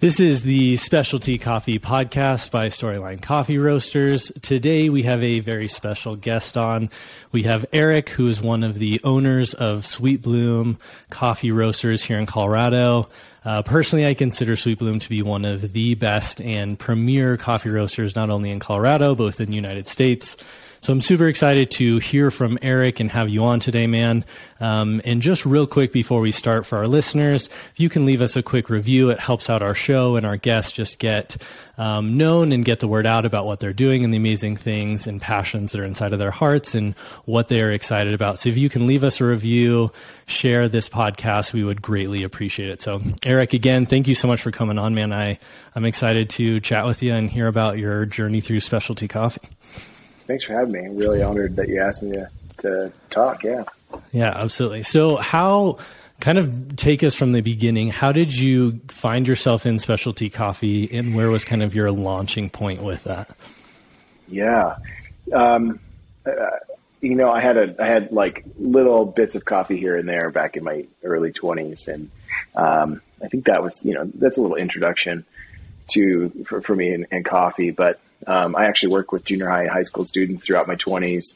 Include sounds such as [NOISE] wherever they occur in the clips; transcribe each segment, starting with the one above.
This is the Specialty Coffee Podcast by Storyline Coffee Roasters. Today we have a very special guest on. We have Eric, who is one of the owners of Sweet Bloom Coffee Roasters here in Colorado. Uh, personally, I consider Sweet Bloom to be one of the best and premier coffee roasters, not only in Colorado, but within the United States. So I'm super excited to hear from Eric and have you on today, man. Um, and just real quick before we start for our listeners, if you can leave us a quick review, it helps out our show and our guests just get um, known and get the word out about what they're doing and the amazing things and passions that are inside of their hearts and what they are excited about. So if you can leave us a review, share this podcast, we would greatly appreciate it. So Eric, again, thank you so much for coming on, man. I, I'm excited to chat with you and hear about your journey through specialty coffee thanks for having me. I'm really honored that you asked me to, to talk. Yeah. Yeah, absolutely. So, how kind of take us from the beginning? How did you find yourself in specialty coffee, and where was kind of your launching point with that? Yeah. Um, uh, you know, I had a, I had like little bits of coffee here and there back in my early twenties. And, um, I think that was, you know, that's a little introduction to, for, for me and coffee. But, um, I actually worked with junior high and high school students throughout my 20s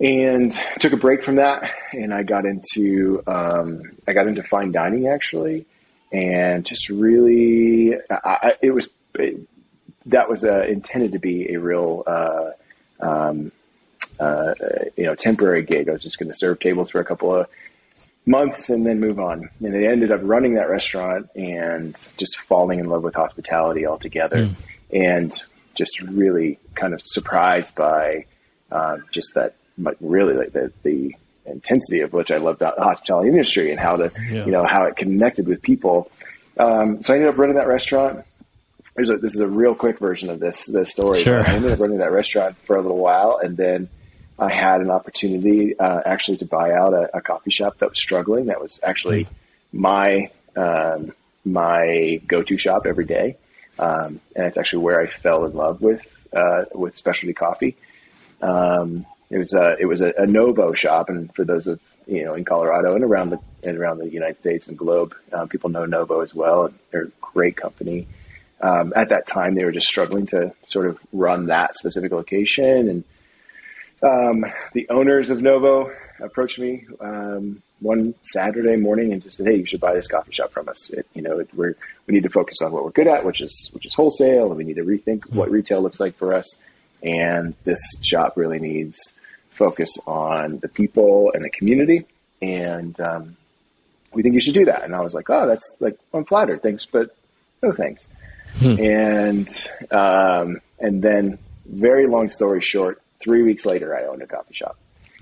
and took a break from that. And I got into, um, I got into fine dining actually. And just really, I, it was, it, that was uh, intended to be a real, uh, um, uh, you know, temporary gig. I was just going to serve tables for a couple of months and then move on. And I ended up running that restaurant and just falling in love with hospitality altogether. Mm. And just really kind of surprised by uh, just that, really like the, the intensity of which I loved the hospitality industry and how the, yeah. you know, how it connected with people. Um, so I ended up running that restaurant. A, this is a real quick version of this this story. Sure. I ended up running that restaurant for a little while, and then I had an opportunity uh, actually to buy out a, a, coffee shop that was struggling. That was actually mm. my um, my go to shop every day um, and it's actually where I fell in love with uh, with specialty coffee. Um, it was a it was a, a, Novo shop, and for those of you know in Colorado and around the and around the United States and globe, um, people know Novo as well. They're a great company. Um, at that time, they were just struggling to sort of run that specific location, and um, the owners of Novo approached me um, one Saturday morning and just said, "Hey, you should buy this coffee shop from us. It, you know, it, we're we need to focus on what we're good at, which is which is wholesale, and we need to rethink mm-hmm. what retail looks like for us. And this shop really needs focus on the people and the community, and um, we think you should do that." And I was like, "Oh, that's like I'm flattered. Thanks, but no thanks." Hmm. And um, and then, very long story short, three weeks later, I owned a coffee shop.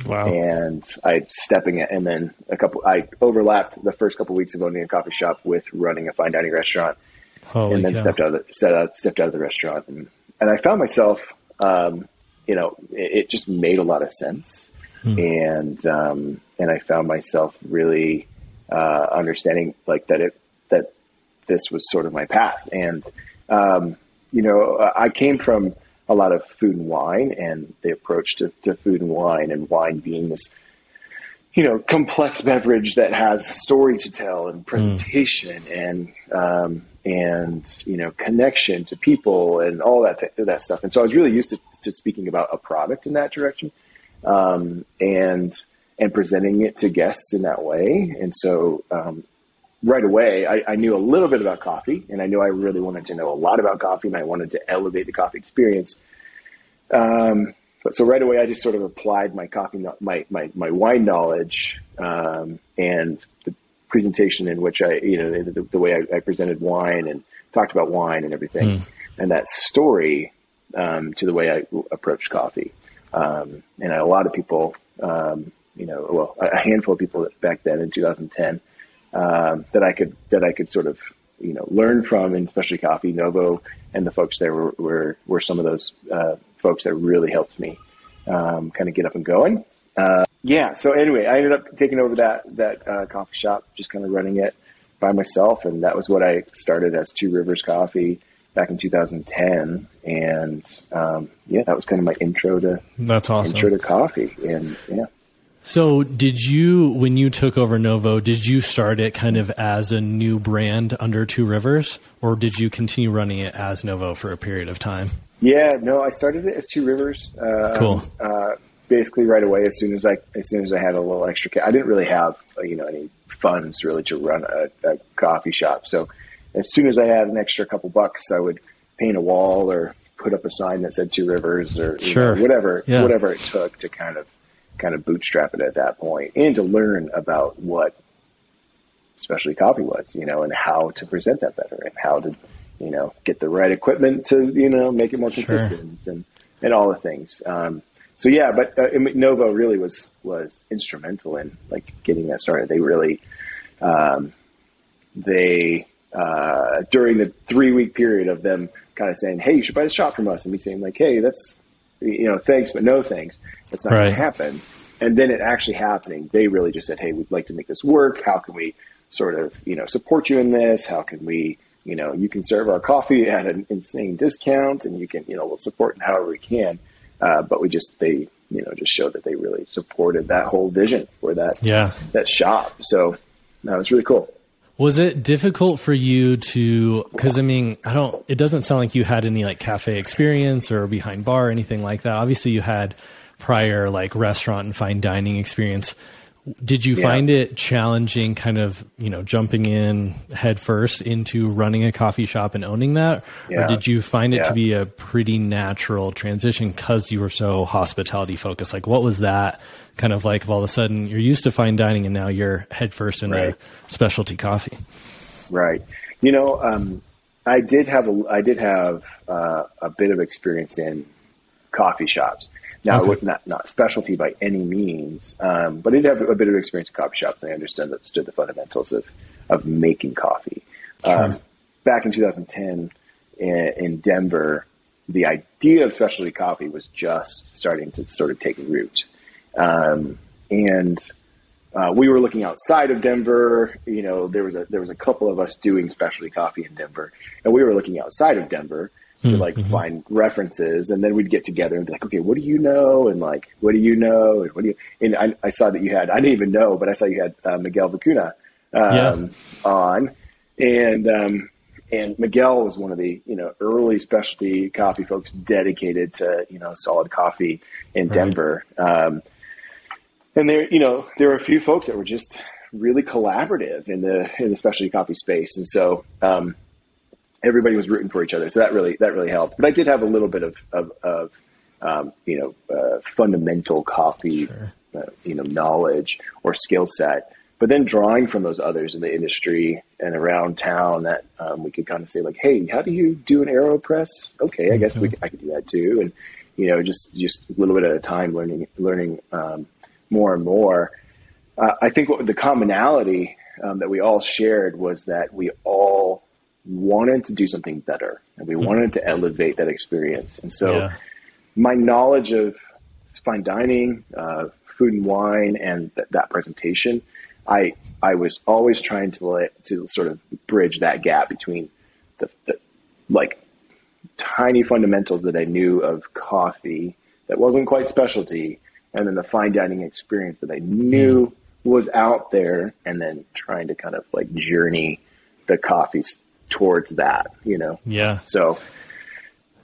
Wow. And I stepping it, and then a couple, I overlapped the first couple of weeks of owning a coffee shop with running a fine dining restaurant. Holy and then cow. stepped out of the, stepped out, stepped out of the restaurant. And, and I found myself, um, you know, it, it, just made a lot of sense. Hmm. And, um, and I found myself really, uh, understanding like that it, that this was sort of my path. And, um, you know, I came from, a lot of food and wine and the approach to, to food and wine and wine being this you know complex beverage that has story to tell and presentation mm. and um, and you know connection to people and all that th- that stuff. And so I was really used to, to speaking about a product in that direction um, and and presenting it to guests in that way. And so um, right away, I, I, knew a little bit about coffee, and I knew I really wanted to know a lot about coffee, and I wanted to elevate the coffee experience. Um, but so right away, I just sort of applied my coffee, my my my wine knowledge, um, and the presentation in which I, you know, the, the way I, I, presented wine and talked about wine and everything, mm. and that story um, to the way I approached coffee. Um, and a lot of people, um, you know, well, a handful of people back then in 2010 um, that I could that I could sort of you know learn from, and especially Coffee Novo and the folks there were were, were some of those uh, folks that really helped me um, kind of get up and going. Uh, yeah. So anyway, I ended up taking over that that uh, coffee shop, just kind of running it by myself, and that was what I started as Two Rivers Coffee back in 2010, and um, yeah, that was kind of my intro to that's awesome intro to coffee, and yeah. So, did you, when you took over Novo, did you start it kind of as a new brand under Two Rivers, or did you continue running it as Novo for a period of time? Yeah, no, I started it as Two Rivers. Uh, cool. Uh, basically, right away, as soon as I as soon as I had a little extra, I didn't really have uh, you know any funds really to run a, a coffee shop. So, as soon as I had an extra couple bucks, I would paint a wall or put up a sign that said Two Rivers or sure. know, whatever yeah. whatever it took to kind of kind of bootstrap it at that point and to learn about what specialty coffee was, you know, and how to present that better and how to, you know, get the right equipment to, you know, make it more consistent sure. and, and all the things. Um, so yeah, but uh, Novo really was, was instrumental in like getting that started. They really, um, they, uh, during the three week period of them kind of saying, Hey, you should buy the shop from us. And me saying like, Hey, that's, you know, thanks, but no thanks. It's not right. going to happen. And then it actually happening. They really just said, Hey, we'd like to make this work. How can we sort of, you know, support you in this? How can we, you know, you can serve our coffee at an insane discount and you can, you know, we'll support in however we can. Uh, but we just, they, you know, just showed that they really supported that whole vision for that, yeah, that shop. So that was really cool. Was it difficult for you to, cause I mean, I don't, it doesn't sound like you had any like cafe experience or behind bar or anything like that. Obviously you had prior like restaurant and fine dining experience. Did you yeah. find it challenging kind of, you know, jumping in head first into running a coffee shop and owning that? Yeah. Or did you find it yeah. to be a pretty natural transition because you were so hospitality focused? Like what was that kind of like of all of a sudden you're used to fine dining and now you're head first into right. specialty coffee? Right. You know, um, I did have a, I did have uh, a bit of experience in coffee shops. Now, okay. it was not, not specialty by any means, um, but I did have a bit of experience in coffee shops, and I understood, understood the fundamentals of, of making coffee. Sure. Um, back in 2010 in, in, Denver, the idea of specialty coffee was just starting to sort of take root. Um, and uh, we were looking outside of Denver. You know, there was a there was a couple of us doing specialty coffee in Denver, and we were looking outside of Denver to mm-hmm. like mm-hmm. find references, and then we'd get together and be like, okay, what do you know, and like, what do you know, and what do you? And I, I saw that you had, I didn't even know, but I saw you had uh, Miguel Vicuna um, yeah. on, and um, and Miguel was one of the you know early specialty coffee folks dedicated to you know solid coffee in right. Denver. Um, and there, you know, there were a few folks that were just really collaborative in the in the specialty coffee space, and so um, everybody was rooting for each other. So that really that really helped. But I did have a little bit of of, of um, you know uh, fundamental coffee sure. uh, you know knowledge or skill set. But then drawing from those others in the industry and around town, that um, we could kind of say like, "Hey, how do you do an aeropress?" Okay, I guess mm-hmm. we I could do that too. And you know, just just a little bit at a time, learning learning um, more and more. Uh, I think what the commonality um, that we all shared was that we all wanted to do something better and we mm-hmm. wanted to elevate that experience. And so yeah. my knowledge of fine dining, uh, food and wine, and th- that presentation, I I was always trying to let, to sort of bridge that gap between the, the like tiny fundamentals that I knew of coffee that wasn't quite specialty, and then the fine dining experience that I knew mm. was out there, and then trying to kind of like journey the coffee towards that, you know? Yeah. So,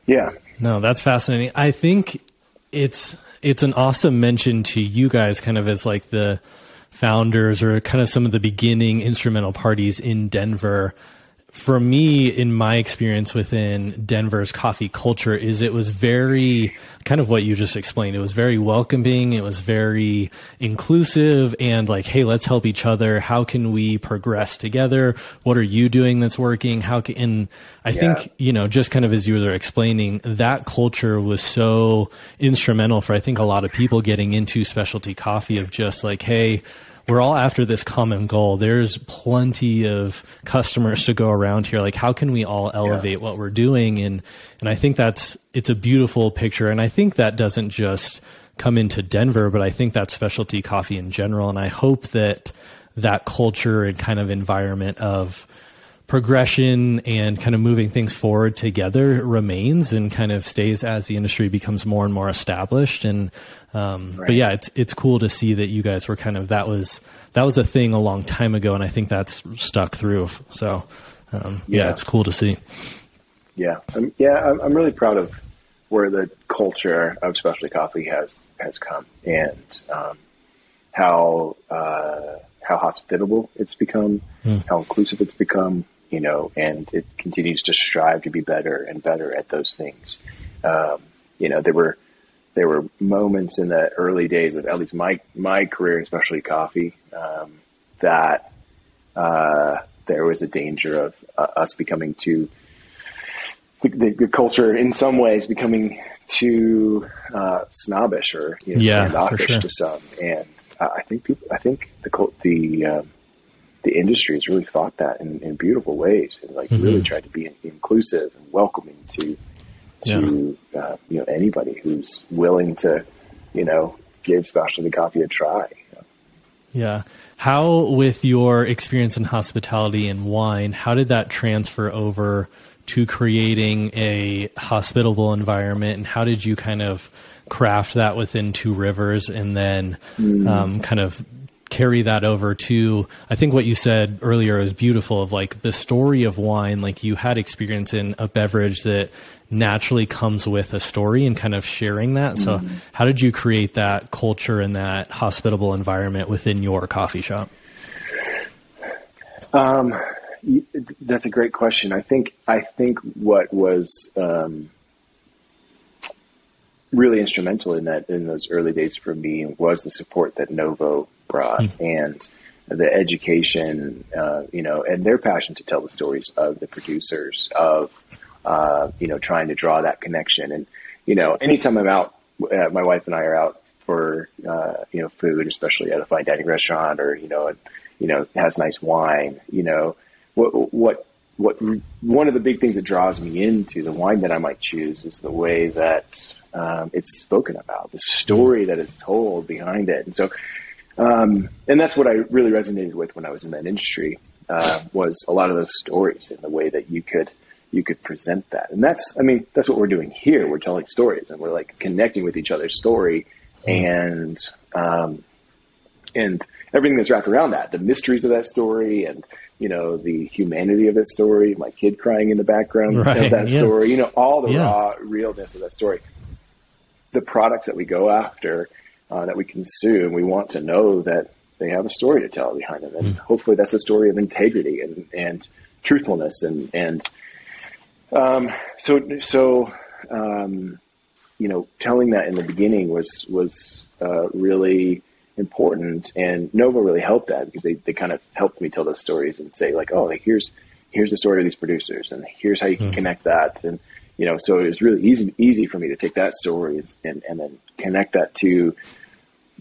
yeah. No, that's fascinating. I think it's, it's an awesome mention to you guys kind of as like the founders or kind of some of the beginning instrumental parties in Denver for me, in my experience within Denver's coffee culture, is it was very kind of what you just explained. It was very welcoming. It was very inclusive and like, hey, let's help each other. How can we progress together? What are you doing that's working? How can, and I yeah. think, you know, just kind of as you were explaining, that culture was so instrumental for, I think, a lot of people getting into specialty coffee of just like, hey, we're all after this common goal. There's plenty of customers to go around here. Like, how can we all elevate yeah. what we're doing? And, and I think that's, it's a beautiful picture. And I think that doesn't just come into Denver, but I think that specialty coffee in general. And I hope that that culture and kind of environment of progression and kind of moving things forward together remains and kind of stays as the industry becomes more and more established. And um, right. but yeah, it's it's cool to see that you guys were kind of that was that was a thing a long time ago, and I think that's stuck through. So um, yeah. yeah. it's cool to see. Yeah, um, yeah, I'm, I'm really proud of where the culture of specialty coffee has has come and um, how uh, how hospitable it's become, mm. how inclusive it's become, you know, and it continues to strive to be better and better at those things. Um, you know, there were there were moments in the early days of at least my my career, especially coffee, um, that uh, there was a danger of uh, us becoming too the, the, culture in some ways becoming too uh, snobbish or you know, yeah, standoffish sure. to some, and I think people, I think the the um, the industry has really thought that in, in beautiful ways and like mm-hmm. really tried to be inclusive and welcoming to to yeah. uh, you know anybody who's willing to you know give specialty coffee a try. You know? Yeah. How, with your experience in hospitality and wine, how did that transfer over to creating a hospitable environment, and how did you kind of craft that within Two Rivers, and then mm. um, kind of carry that over to I think what you said earlier is beautiful of like the story of wine. Like you had experience in a beverage that naturally comes with a story and kind of sharing that. So mm-hmm. how did you create that culture and that hospitable environment within your coffee shop? Um, that's a great question. I think I think what was um, really instrumental in that in those early days for me was the support that Novo brought mm. and the education, uh, you know, and their passion to tell the stories of the producers of, uh, you know, trying to draw that connection. And, you know, anytime I'm out, uh, my wife and I are out for, uh, you know, food, especially at a fine dining restaurant or, you know, you know, has nice wine, you know, what, what, what, one of the big things that draws me into the wine that I might choose is the way that, um, it's spoken about, the story that is told behind it. And so, um, and that's what I really resonated with when I was in that industry uh, was a lot of those stories and the way that you could you could present that. And that's I mean that's what we're doing here. We're telling stories and we're like connecting with each other's story and um, and everything that's wrapped around that, the mysteries of that story and you know the humanity of that story, my kid crying in the background right, of that yeah. story, you know all the yeah. raw realness of that story. The products that we go after uh, that we consume, we want to know that they have a story to tell behind them, and mm. hopefully that's a story of integrity and and truthfulness and and um, so so um, you know telling that in the beginning was was uh, really important and Novo really helped that because they, they kind of helped me tell those stories and say like oh like here's here's the story of these producers and here's how you can mm. connect that and you know, so it was really easy easy for me to take that story and, and then connect that to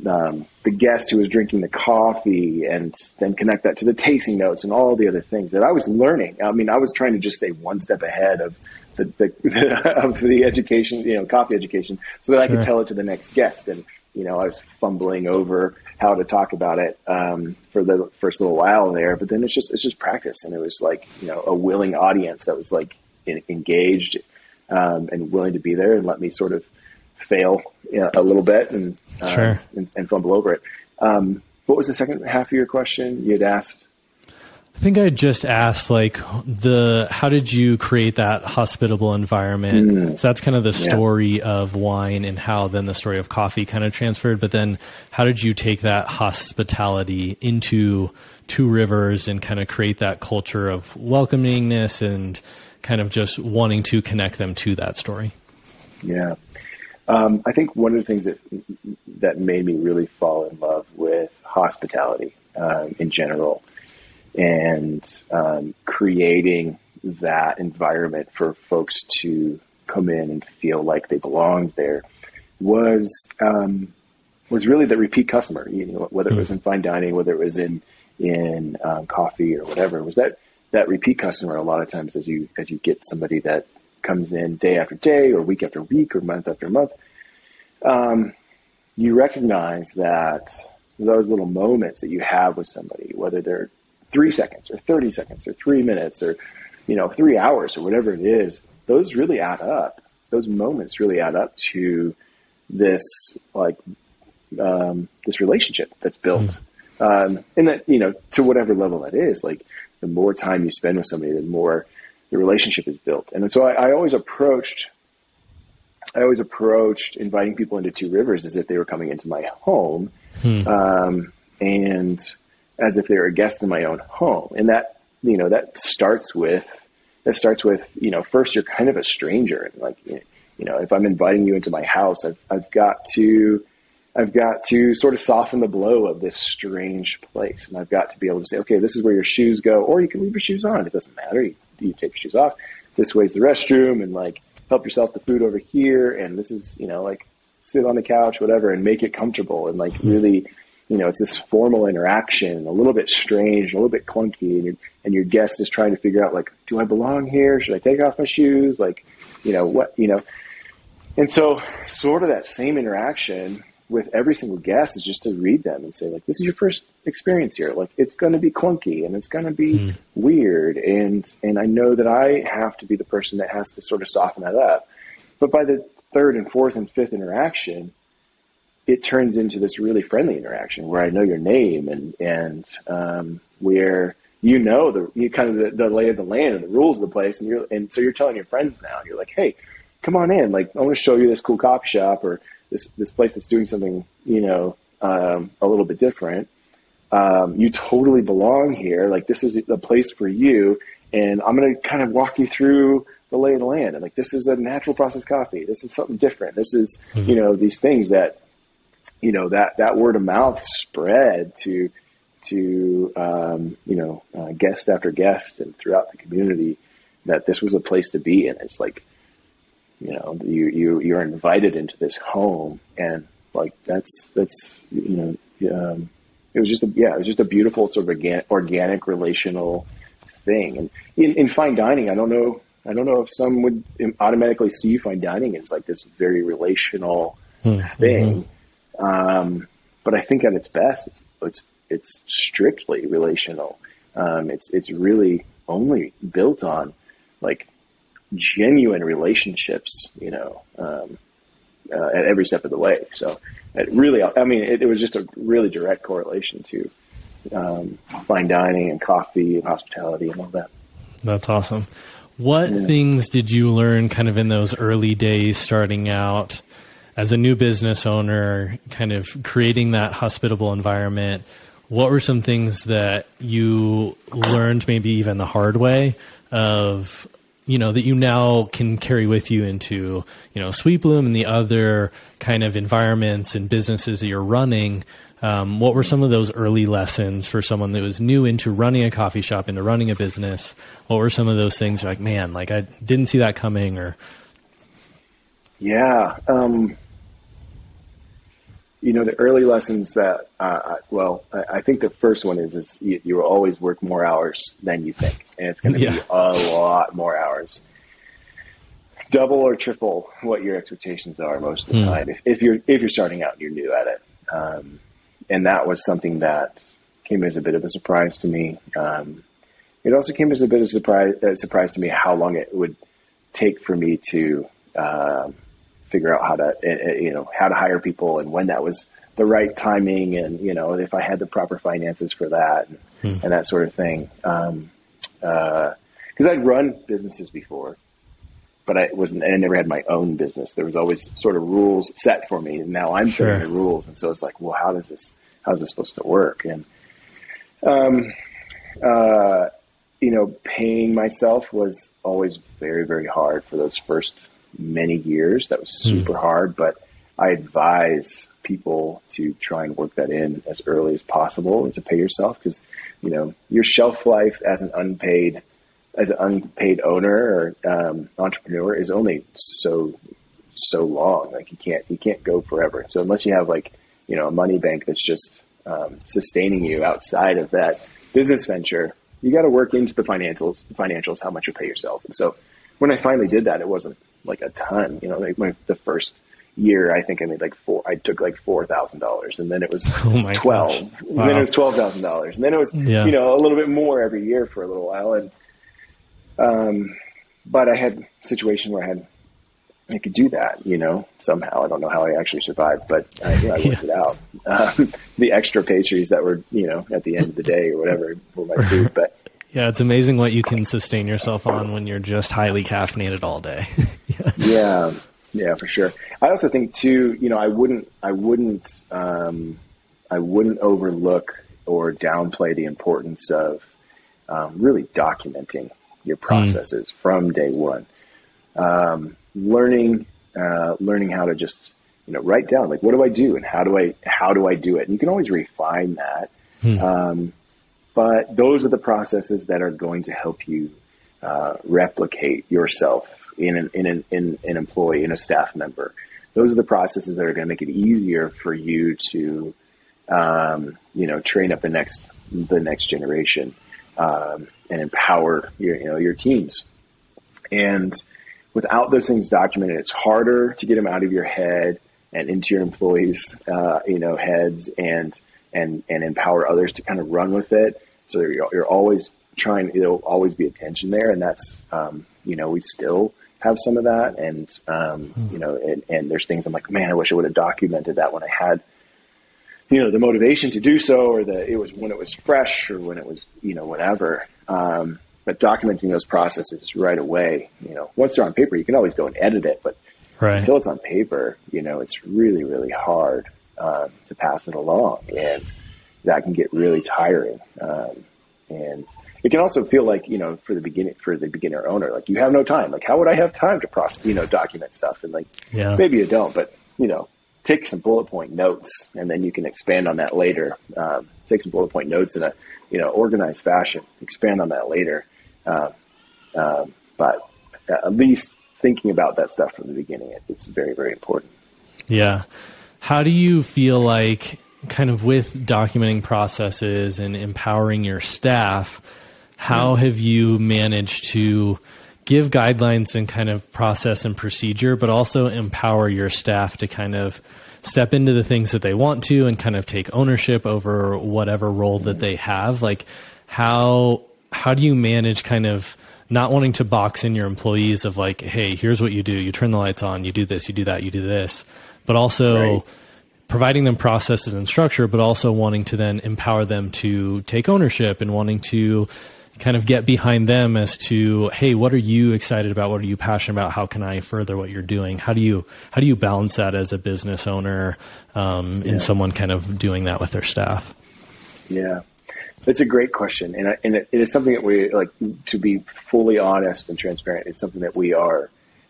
um, the guest who was drinking the coffee, and then connect that to the tasting notes and all the other things that I was learning. I mean, I was trying to just stay one step ahead of the, the [LAUGHS] of the education, you know, coffee education, so that sure. I could tell it to the next guest. And you know, I was fumbling over how to talk about it um, for the first little while there, but then it's just it's just practice, and it was like you know a willing audience that was like engaged um, and willing to be there and let me sort of fail you know, a little bit and, uh, sure. and, and fumble over it. Um, what was the second half of your question? You had asked. I think I just asked like the how did you create that hospitable environment? Mm. So that's kind of the story yeah. of wine and how then the story of coffee kind of transferred. But then how did you take that hospitality into Two Rivers and kind of create that culture of welcomingness and kind of just wanting to connect them to that story. Yeah. Um, I think one of the things that that made me really fall in love with hospitality um, in general, and um, creating that environment for folks to come in and feel like they belonged there, was um, was really the repeat customer. You know, whether it was in fine dining, whether it was in in um, coffee or whatever, was that that repeat customer a lot of times as you as you get somebody that comes in day after day or week after week or month after month um, you recognize that those little moments that you have with somebody whether they're three seconds or 30 seconds or three minutes or, you know, three hours or whatever it is, those really add up. Those moments really add up to this like um, this relationship that's built. Mm. Um, and that, you know, to whatever level that is, like the more time you spend with somebody, the more the relationship is built. And so I, I always approached, I always approached inviting people into Two Rivers as if they were coming into my home. Hmm. Um, and as if they were a guest in my own home. And that, you know, that starts with, that starts with, you know, first you're kind of a stranger. Like, you know, if I'm inviting you into my house, I've, I've got to, I've got to sort of soften the blow of this strange place. And I've got to be able to say, okay, this is where your shoes go, or you can leave your shoes on. It doesn't matter. You, you take your shoes off. This way's the restroom and like help yourself to food over here. And this is, you know, like sit on the couch, whatever, and make it comfortable and like hmm. really, you know, it's this formal interaction, a little bit strange, a little bit clunky. And your, and your guest is trying to figure out like, do I belong here? Should I take off my shoes? Like, you know, what, you know, and so sort of that same interaction with every single guest is just to read them and say like this is your first experience here. Like it's going to be clunky and it's going to be mm. weird and and I know that I have to be the person that has to sort of soften that up. But by the third and fourth and fifth interaction it turns into this really friendly interaction where I know your name and and um, where you know the you kind of the, the lay of the land and the rules of the place and you're and so you're telling your friends now you're like hey come on in. Like I want to show you this cool coffee shop or this this place that's doing something you know um, a little bit different. Um, you totally belong here. Like this is the place for you, and I'm going to kind of walk you through the lay of the land. And like this is a natural process coffee. This is something different. This is mm-hmm. you know these things that you know that that word of mouth spread to to um, you know uh, guest after guest and throughout the community that this was a place to be and it's like you know you you you're invited into this home and like that's that's you know um, it was just a yeah it was just a beautiful sort of organic, organic relational thing. And in, in fine dining I don't know I don't know if some would automatically see fine dining as like this very relational mm-hmm. thing. Um, but I think at its best it's it's it's strictly relational. Um, it's it's really only built on like genuine relationships, you know, um, uh, at every step of the way. So it really, I mean, it, it was just a really direct correlation to um, fine dining and coffee and hospitality and all that. That's awesome. What yeah. things did you learn kind of in those early days starting out as a new business owner, kind of creating that hospitable environment? What were some things that you learned maybe even the hard way of you know that you now can carry with you into you know Sweet Bloom and the other kind of environments and businesses that you're running. Um, what were some of those early lessons for someone that was new into running a coffee shop, into running a business? What were some of those things? Like, man, like I didn't see that coming, or yeah, um, you know, the early lessons that, uh, well, I, I, think the first one is, is you, you, will always work more hours than you think. And it's going to yeah. be a lot more hours. Double or triple what your expectations are most of the mm. time. If, if, you're, if you're starting out and you're new at it. Um, and that was something that came as a bit of a surprise to me. Um, it also came as a bit of a surprise, surprise to me how long it would take for me to, um, figure out how to, uh, you know, how to hire people and when that was the right timing and, you know, if I had the proper finances for that and, hmm. and that sort of thing. Um, uh, I'd run businesses before, but I wasn't, I never had my own business. There was always sort of rules set for me and now I'm sure. setting the rules. And so it's like, well, how does this, how's this supposed to work? And, um, uh, you know, paying myself was always very, very hard for those first many years. That was hmm. super mm. hard, but I advise people to try and work that in as early as possible and to pay yourself because you know your shelf life as an unpaid as an unpaid owner or um, entrepreneur is only so so long. Like you can't you can't go forever. So unless you have like you know a money bank that's just um, sustaining you outside of that business venture, you got to work into the financials. The financials, how much you pay yourself. And so when I finally did that, it wasn't like a ton. You know, like my, the first year, I think I made like four. I took like four thousand dollars, and then it was [LAUGHS] oh twelve. Wow. And then it was twelve thousand dollars, and then it was yeah. you know a little bit more every year for a little while. And um, but I had a situation where I had I could do that, you know, somehow. I don't know how I actually survived, but I, I [LAUGHS] worked yeah. it out. [LAUGHS] Um, the extra pastries that were, you know, at the end of the day or whatever were my food, but. Yeah, it's amazing what you can sustain yourself on when you're just highly caffeinated all day. yeah. [LAUGHS] yeah. Yeah, for sure. I also think too, you know, I wouldn't, I wouldn't, um, I wouldn't overlook or downplay the importance of um, really documenting your hmm. processes mm. from day one. Um, learning, uh, learning how to just, you know, write down like, what do I do and how do I, how do I do it? And you can always refine that. Mm. Um, but those are the processes that are going to help you uh, replicate yourself in an, in an, in an employee, in a staff member. Those are the processes that are going to make it easier for you to, um, you know, train up the next the next generation um, and empower your you know your teams. And without those things documented, it's harder to get them out of your head and into your employees, uh, you know, heads and and and empower others to kind of run with it. So you're, you're always trying, there'll always be attention there, and that's um, you know we still have some of that. And, um, mm. you know, and, and, there's things I'm like, man, I wish I would have documented that when I had, you know, the motivation to do so, or the, it was when it was fresh or when it was, you know, whatever. Um, but documenting those processes right away, you know, once they're on paper, you can always go and edit it, but right. until it's on paper, you know, it's really, really hard, uh, to pass it along. And that can get really tiring. Um, and, it can also feel like you know for the beginning for the beginner owner like you have no time. Like how would i have time to process you know document stuff? And like yeah. maybe you don't but you know take some bullet point notes and then you can expand on that later. Um, take some bullet point notes in a you know organized fashion expand on that later. Uh, um, but at least thinking about that stuff from the beginning it's very very important. Yeah. How do you feel like kind of with documenting processes and empowering your staff how have you managed to give guidelines and kind of process and procedure, but also empower your staff to kind of step into the things that they want to and kind of take ownership over whatever role that they have? Like how how do you manage kind of not wanting to box in your employees of like, hey, here's what you do. You turn the lights on, you do this, you do that, you do this. But also right. Providing them processes and structure, but also wanting to then empower them to take ownership and wanting to kind of get behind them as to hey what are you excited about? What are you passionate about? How can i further what you're doing? How do you how do you balance that as a business owner um, yeah. and someone kind of doing that with their staff? Yeah. It's a great question and, I, and it, it is something that we like to be fully honest and transparent it's something that we are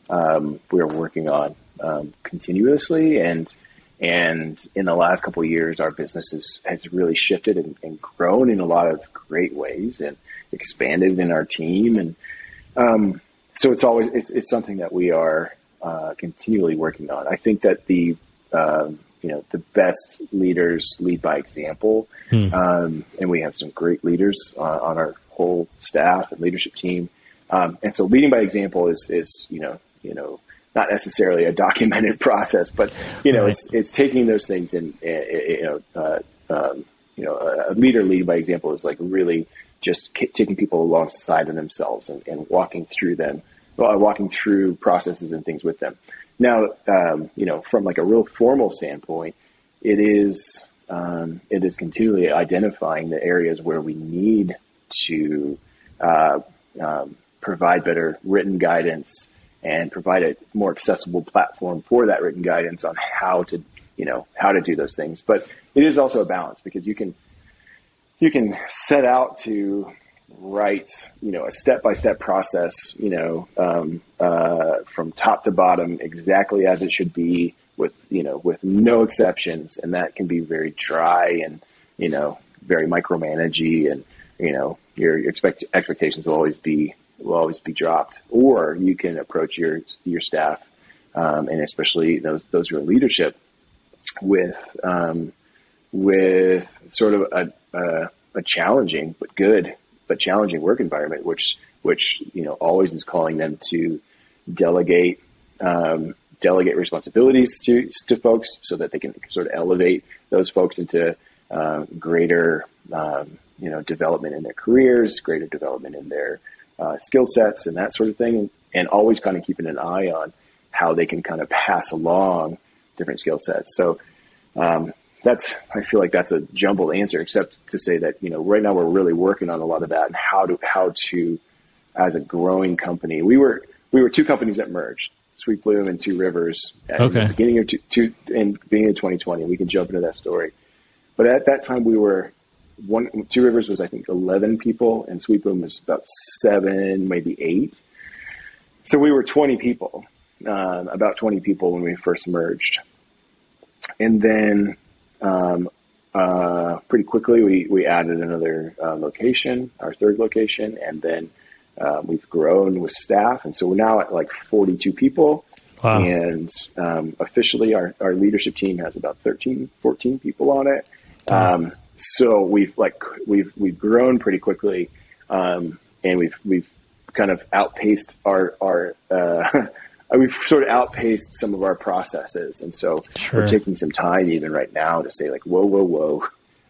um, we are working on um, continuously and and in the last couple of years our business has, has really shifted and, and grown in a lot of great ways and expanded in our team, and um, so it's always it's, it's something that we are uh, continually working on. I think that the um, you know the best leaders lead by example, hmm. um, and we have some great leaders uh, on our whole staff and leadership team. Um, and so, leading by example is is you know you know not necessarily a documented [LAUGHS] process, but you know right. it's it's taking those things and you know uh, um, you know a leader lead by example is like really just taking people alongside of themselves and, and walking through them, uh, walking through processes and things with them. Now, um, you know, from like a real formal standpoint, it is um, it is continually identifying the areas where we need to uh, um, provide better written guidance and provide a more accessible platform for that written guidance on how to you know how to do those things. But it is also a balance because you can you can set out to write, you know, a step by step process, you know, um, uh, from top to bottom, exactly as it should be, with you know, with no exceptions, and that can be very dry and you know, very micromanagey, and you know, your, expect expectations will always be will always be dropped. Or you can approach your your staff, um, and especially those those who are leadership, with um, with sort of a a, a challenging but good but challenging work environment, which which you know always is calling them to delegate um, delegate responsibilities to to folks so that they can sort of elevate those folks into uh, greater um, you know development in their careers, greater development in their uh, skill sets, and that sort of thing, and, and always kind of keeping an eye on how they can kind of pass along different skill sets. So um, that's I feel like that's a jumbled answer, except to say that you know right now we're really working on a lot of that and how to how to as a growing company. We were we were two companies that merged, Sweet Bloom and Two Rivers, at okay. the beginning of two, two in beginning of 2020. We can jump into that story, but at that time we were one Two Rivers was I think 11 people, and Sweet Bloom was about seven, maybe eight. So we were 20 people, uh, about 20 people when we first merged, and then um, uh, pretty quickly we we added another uh, location, our third location, and then uh, we've grown with staff, and so we're now at like 42 people. Wow. And um, officially, our, our leadership team has about 13, 14 people on it. Um, so we've like we've we've grown pretty quickly, um, and we've we've kind of outpaced our our uh, [LAUGHS] we've sort of outpaced some of our processes, and so sure. we're taking some time even right now to say like whoa whoa whoa,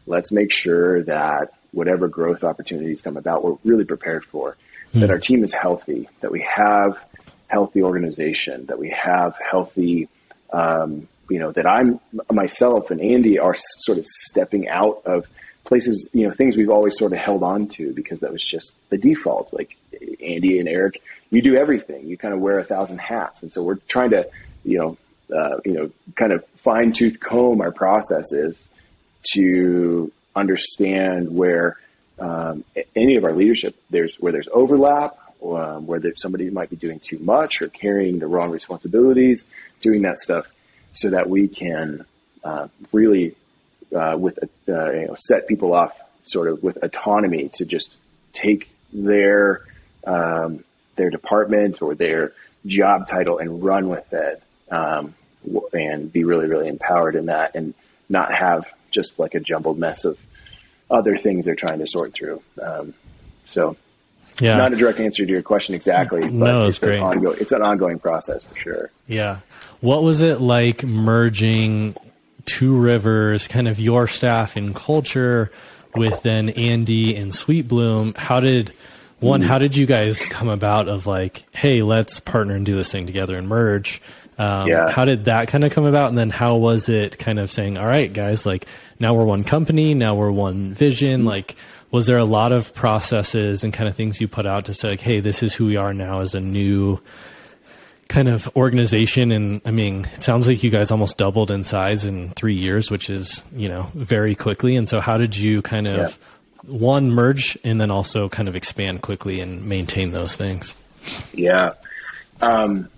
let's make sure that whatever growth opportunities come about, we're really prepared for mm. that our team is healthy, that we have healthy organization, that we have healthy, um, you know, that I'm myself and Andy are sort of stepping out of places, you know, things we've always sort of held on to because that was just the default. Like Andy and Eric, you do everything. You kind of wear a thousand hats, and so we're trying to, you know, uh, you know, kind of fine tooth comb our processes to understand where um, any of our leadership, there's where there's overlap, um, where somebody might be doing too much or carrying the wrong responsibilities, doing that stuff, so that we can uh, really, uh, with uh, you know, set people off sort of with autonomy to just take their um, their department or their job title and run with it, um, and be really really empowered in that, and not have just like a jumbled mess of other things they're trying to sort through. Um, so, yeah, not a direct answer to your question exactly, but no, it's, an ongoing, it's an ongoing process for sure. Yeah. What was it like merging Two Rivers, kind of your staff and culture, with then Andy and Sweet Bloom? How did one? How did you guys come about of like, hey, let's partner and do this thing together and merge? Um, yeah. How did that kind of come about? And then how was it kind of saying, all right, guys, like now we're one company, now we're one vision? Like, was there a lot of processes and kind of things you put out to say, like, hey, this is who we are now as a new kind of organization? And I mean, it sounds like you guys almost doubled in size in three years, which is, you know, very quickly. And so, how did you kind of yeah. one merge and then also kind of expand quickly and maintain those things? Yeah. Um,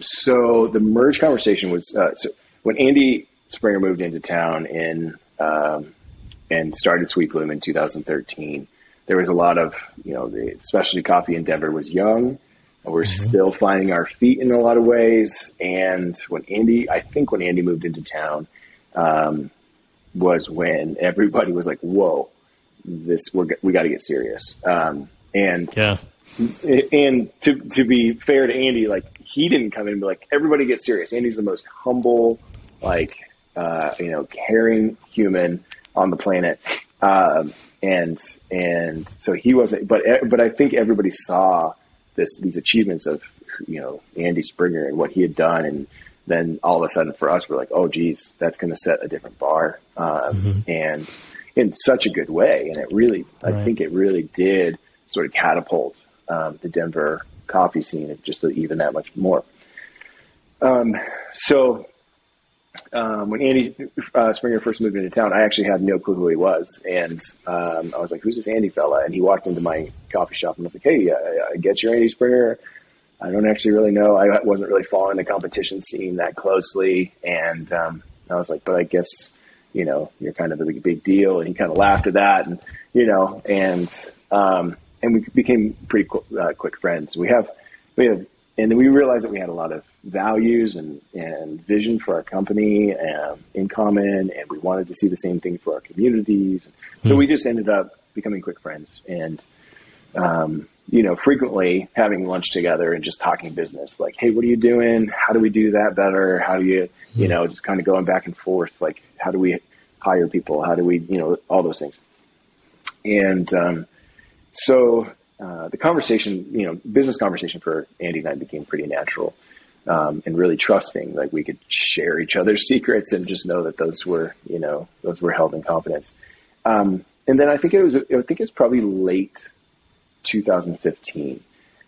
so the merge conversation was uh, so when Andy Springer moved into town in um, and started Sweet Bloom in 2013. There was a lot of you know the specialty coffee endeavor was young. We're mm-hmm. still finding our feet in a lot of ways. And when Andy, I think when Andy moved into town, um, was when everybody was like, "Whoa, this we're we got to get serious." Um, and yeah, and to to be fair to Andy, like he didn't come in and be like, everybody get serious. Andy's the most humble, like, uh, you know, caring human on the planet. Um, and, and so he wasn't, but, but I think everybody saw this, these achievements of, you know, Andy Springer and what he had done. And then all of a sudden for us, we're like, oh geez, that's going to set a different bar. Um, mm-hmm. and in such a good way. And it really, right. I think it really did sort of catapult, um, the Denver coffee scene just even that much more. Um, so um, when Andy uh, Springer first moved into town, I actually had no clue who he was, and um, I was like, "Who's this Andy fella?" And he walked into my coffee shop, and I was like, "Hey, uh, I get you're Andy Springer." I don't actually really know. I wasn't really following the competition scene that closely, and um, I was like, "But I guess you know you're kind of a big, big deal." And he kind of laughed at that, and you know, and um, and we became pretty uh, quick friends. We have, we have, and then we realized that we had a lot of values and, and vision for our company um, in common, and we wanted to see the same thing for our communities. So hmm. we just ended up becoming quick friends, and um, you know, frequently having lunch together and just talking business. Like, hey, what are you doing? How do we do that better? How do you, you hmm. know, just kind of going back and forth. Like, how do we hire people? How do we, you know, all those things. And um, so uh, the conversation, you know, business conversation for Andy and I became pretty natural um, and really trusting. Like we could share each other's [LAUGHS] secrets and just know that those were, you know, those were held in confidence. Um, and then I think it was, I think it was probably late 2015.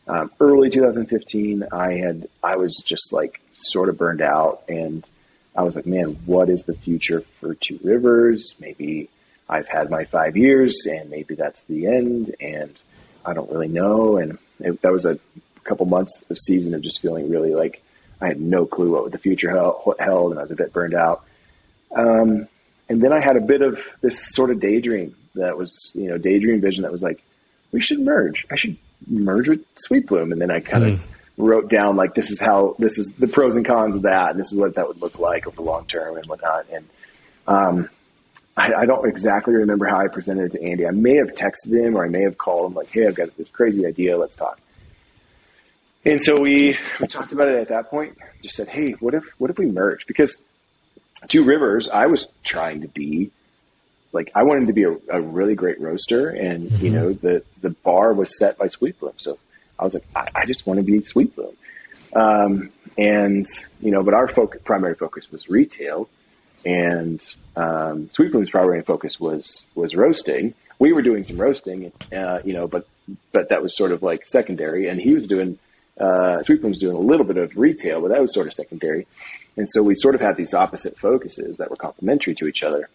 Um, early 2015, I had, I was just like sort of burned out and I was like, man, what is the future for Two Rivers? Maybe I've had my five years and maybe that's the end and I don't really know. And it, that was a couple months of season of just feeling really like I had no clue what the future held and I was a bit burned out. Um, and then I had a bit of this sort of daydream that was, you know, daydream vision that was like, we should merge. I should merge with Sweet Bloom. And then I kind of mm. wrote down like, this is how, this is the pros and cons of that. And this is what that would look like over the long term and whatnot. And, um, I, I, don't exactly remember how I presented it to Andy. I may have texted him or I may have called him like, Hey, I've got this crazy idea. Let's talk. And so we, we talked about it at that point, just said, Hey, what if, what if we merge? Because Two Rivers, I was trying to be like, I wanted to be a, a really great roaster and, mm-hmm. you know, the, the bar was set by Sweet Bloom. So I was like, I, I just want to be Sweet Bloom. Um, and, you know, but our focus, primary focus was retail and um, Sweet Bloom's primary focus was was roasting. We were doing some roasting, uh, you know, but but that was sort of like secondary, and he was doing uh, Sweet Bloom doing a little bit of retail, but that was sort of secondary. And so we sort of had these opposite focuses that were complementary to each other.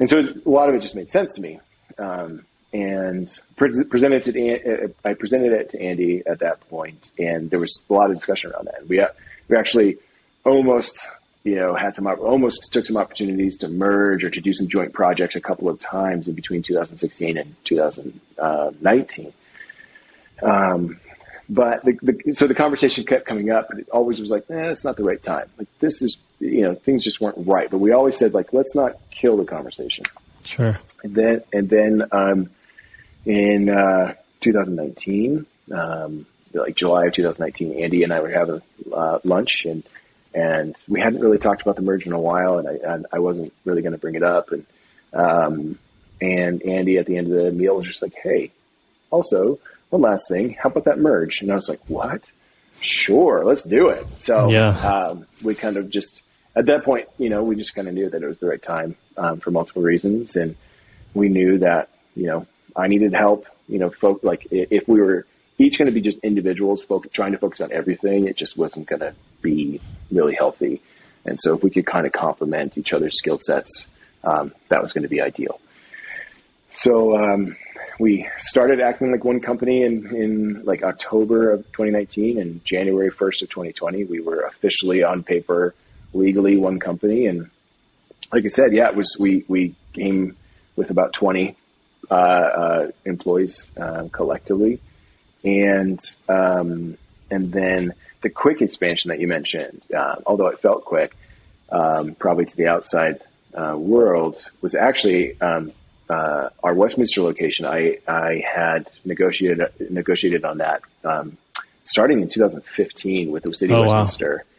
And so a lot of it just made sense to me. Um, and pre- presented to uh, I presented it to Andy at that point, and there was a lot of discussion around that. We we actually almost you know, had some almost took some opportunities to merge or to do some joint projects a couple of times in between 2016 and 2019. Um, but the, the, so the conversation kept coming up, but it always was like, eh, it's not the right time. Like this is, you know, things just weren't right. But we always said like, let's not kill the conversation. Sure. And then, and then, um, in, uh, 2019, um, like July of 2019, Andy and I were having, uh, lunch and, and we hadn't really talked about the merge in a while, and I, and I wasn't really going to bring it up. And um, and Andy at the end of the meal was just like, "Hey, also one last thing, how about that merge?" And I was like, "What? Sure, let's do it." So yeah. um, we kind of just at that point, you know, we just kind of knew that it was the right time um, for multiple reasons, and we knew that you know I needed help. You know, folk like if we were each going to be just individuals focus, trying to focus on everything, it just wasn't going to be really healthy. And so if we could kind of complement each other's skill sets, um, that was going to be ideal. So um, we started acting like one company in, in like October of 2019 and January 1st of 2020, we were officially on paper, legally one company. And like I said, yeah, it was, we, we came with about 20 uh, uh, employees uh, collectively. And, um, and then the quick expansion that you mentioned, uh, although it felt quick, um, probably to the outside uh, world, was actually um, uh, our Westminster location. I I had negotiated negotiated on that um, starting in 2015 with the city oh, of Westminster. Wow.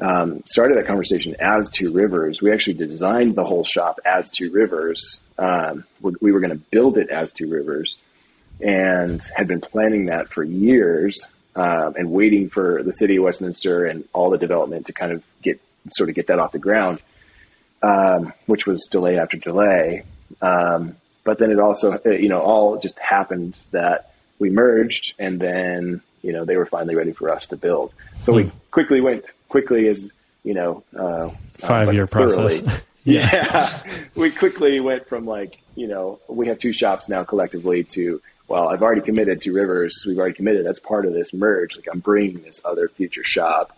Um, started that conversation as Two Rivers. We actually designed the whole shop as Two Rivers. Um, we were going to build it as Two Rivers, and had been planning that for years um, and waiting for the city of Westminster and all the development to kind of get sort of get that off the ground, um, which was delay after delay. Um, but then it also, uh, you know, all just happened that we merged, and then you know they were finally ready for us to build. So hmm. we quickly went quickly as you know uh, five year process. [LAUGHS] yeah. yeah, we quickly went from like you know we have two shops now collectively to well, I've already committed to Rivers. We've already committed. That's part of this merge. Like I'm bringing this other future shop.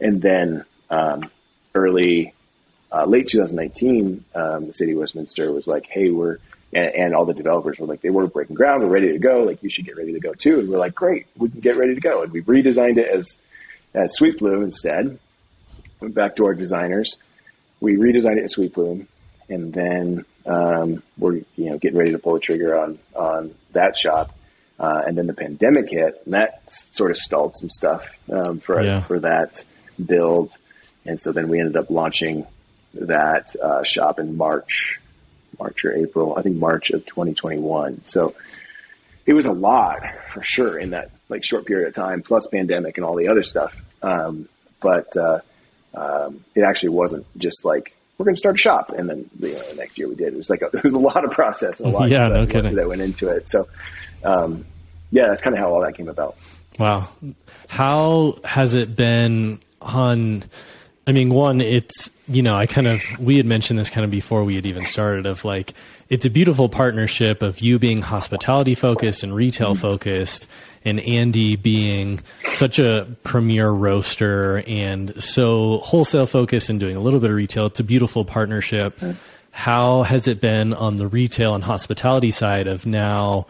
And then um, early, uh, late 2019, um, the city of Westminster was like, hey, we're, and, and, all the developers were like, they were breaking ground. We're ready to go. Like you should get ready to go too. And we're like, great, we can get ready to go. And we've redesigned it as, as Sweet Bloom instead. Went back to our designers. We redesigned it as Sweet Bloom. And then um, we're you know getting ready to pull the trigger on on that shop. Uh, and then the pandemic hit, and that sort of stalled some stuff um, for yeah. for that build. And so then we ended up launching that uh, shop in March, March or April, I think March of 2021. So it was a lot for sure in that like short period of time, plus pandemic and all the other stuff. Um, but uh, um, it actually wasn't just like we're going to start a shop, and then you know, the next year we did. It was like a, [LAUGHS] it was a lot of process and a lot [LAUGHS] yeah, of no kidding. that went into it. So um, yeah, that's kind of how all that came about. Wow, how has it been on? I mean, one, it's you know, I kind of we had mentioned this kind of before we had even started of like it's a beautiful partnership of you being hospitality focused and retail focused and Andy being such a premier roaster and so wholesale focused and doing a little bit of retail. It's a beautiful partnership. How has it been on the retail and hospitality side of now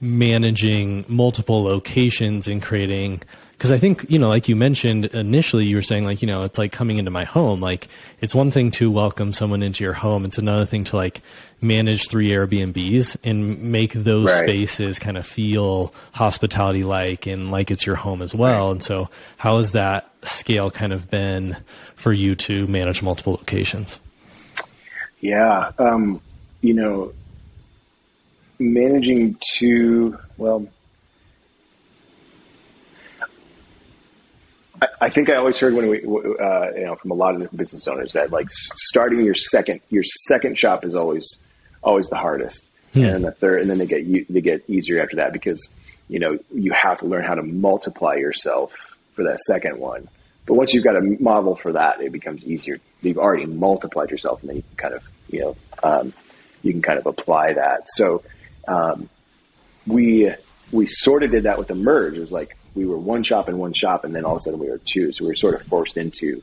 managing multiple locations and creating because I think you know, like you mentioned initially, you were saying like you know, it's like coming into my home. Like it's one thing to welcome someone into your home; it's another thing to like manage three Airbnbs and make those right. spaces kind of feel hospitality like and like it's your home as well. Right. And so, how has that scale kind of been for you to manage multiple locations? Yeah, um, you know, managing two well I, think I always heard when we, uh, you know, from a lot of different business owners that like starting your second, your second shop is always, always the hardest, hmm. and the third, and then they get they get easier after that because you know you have to learn how to multiply yourself for that second one. But once you've got a model for that, it becomes easier. You've already multiplied yourself, and then you can kind of, you know, um, you can kind of apply that. So um, we we sort of did that with the merge. It was like we were one shop and one shop, and then all of a sudden we were two. So we were sort of forced into,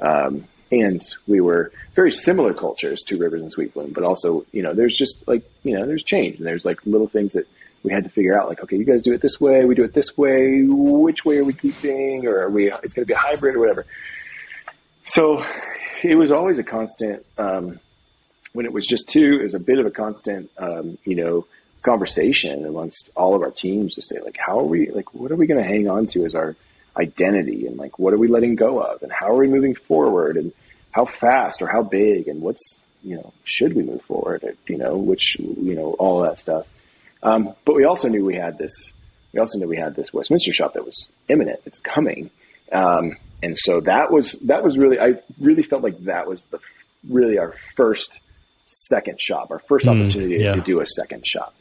um, and we were very similar cultures, Two Rivers and Sweet Bloom, but also you know there's just like you know there's change and there's like little things that we had to figure out like okay you guys do it this way we do it this way which way are we keeping or are we it's going to be a hybrid or whatever so it was always a constant um, when it was just two it was a bit of a constant um, you know conversation amongst all of our teams to say like how are we like what are we going to hang on to as our identity? And like what are we letting go of? And how are we moving forward? And how fast or how big? And what's you know should we move forward? You know which you know all that stuff. Um, but we also knew we had this we also knew we had this westminster shop that was imminent. It's coming. Um, and so that was that was really i really felt like that was the really our first second shop our first mm, opportunity yeah. to do a second shop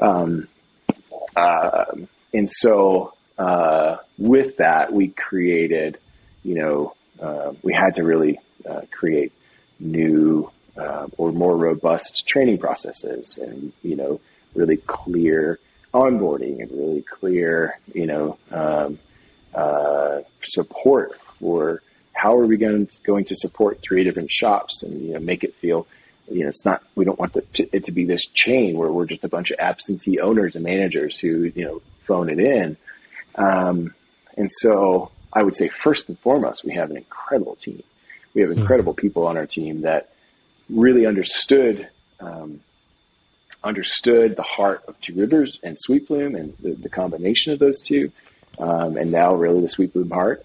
um, uh, and so uh, with that, we created, you know, uh, we had to really uh, create new uh, or more robust training processes and, you know, really clear onboarding and really clear, you know, um, uh, support for how are we going to, going to support three different shops and, you know, make it feel – you know, it's not, we don't want the, to, it to be this chain where we're just a bunch of absentee owners and managers who, you know, phone it in. Um, and so I would say first and foremost, we have an incredible team. We have hmm. incredible mm-hmm. people on our team that really understood, um, understood the heart of Two Rivers and Sweet Bloom and the, the combination of those two. Um, and now really the Sweet Bloom heart,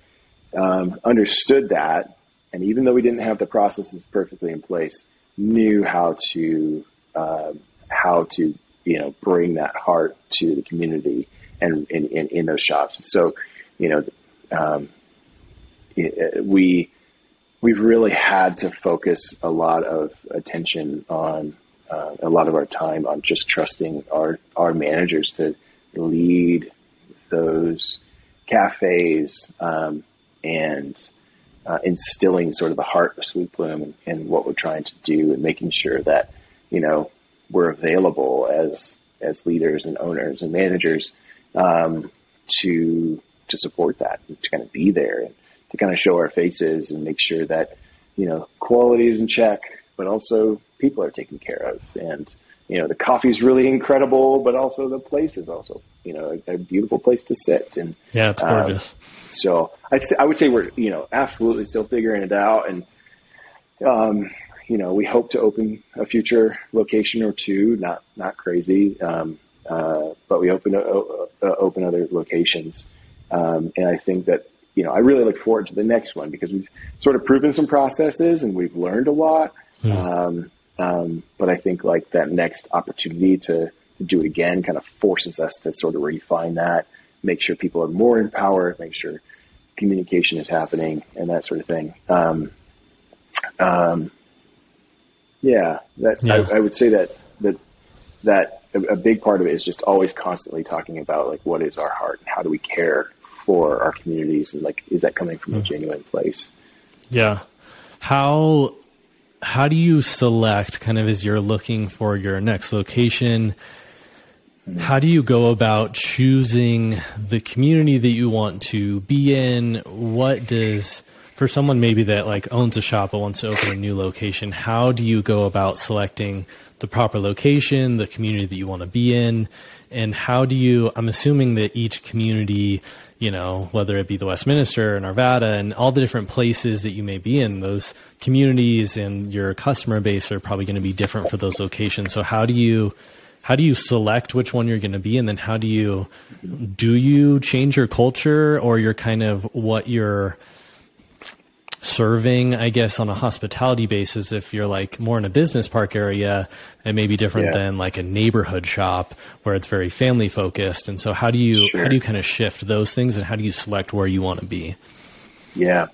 um, understood that. And even though we didn't have the processes perfectly in place, knew how to uh, how to you know bring that heart to the community and in, those shops. So you know um, it, we we've really had to focus a lot of attention on uh, a lot of our time on just trusting our our managers to lead those cafes um, and uh, instilling sort of the heart of Sweet Bloom and, and, what we're trying to do, and making sure that you know we're available as as leaders and owners and managers um, to to support that, and to kind of be there and to kind of show our faces and make sure that you know quality is in check, but also people are taken care of. And you know the coffee is really incredible, but also the place is also you know a, a beautiful place to sit and yeah, it's gorgeous. Um, so I'd say, I would say we're you know absolutely still figuring it out, and um, you know we hope to open a future location or two. Not not crazy. Um, uh, but we open uh, open other locations, um, and I think that you know I really look forward to the next one because we've sort of proven some processes and we've learned a lot. Hmm. Um, um, but I think like that next opportunity to do it again kind of forces us to sort of refine that, make sure people are more empowered, make sure communication is happening and that sort of thing. Um, um, yeah, that yeah. I, I, would say that that that a, a, big part of it is just always constantly talking about like what is our heart and how do we care for our communities and like is that coming from mm. a genuine place? Yeah. How how do you select kind of as you're looking for your next location? How do you go about choosing the community that you want to be in? What does for someone maybe that like owns a shop but wants to open a new location, how do you go about selecting the proper location, the community that you want to be in, and how do you I'm assuming that each community, you know, whether it be the Westminster or Arvada and all the different places that you may be in, those communities and your customer base are probably going to be different for those locations. So how do you how do you select which one you're going to be and then how do you do you change your culture or your kind of what you're serving, I guess, on a hospitality basis, if you're like more in a business park area, it may be different yeah. than like a neighborhood shop where it's very family focused. And so how do you, sure. how do you kind of shift those things and how do you select where you want to be? Yeah.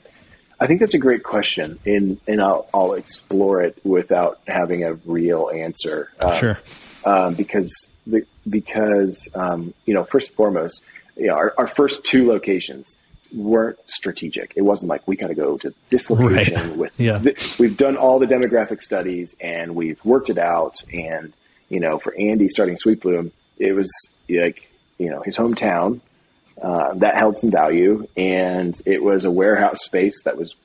I think that's a great question and, and I'll, I'll explore it without having a real answer. Um, sure. Um, because the, because, um, you know, first and foremost, you know, our, our first two locations, weren't strategic. It wasn't like we got to go to this location right. [LAUGHS] with. Yeah. Th- we've done all the demographic studies and we've worked it out. And you know, for Andy starting Sweet Bloom, it was like you know his hometown uh, that held some value, and it was a warehouse space that was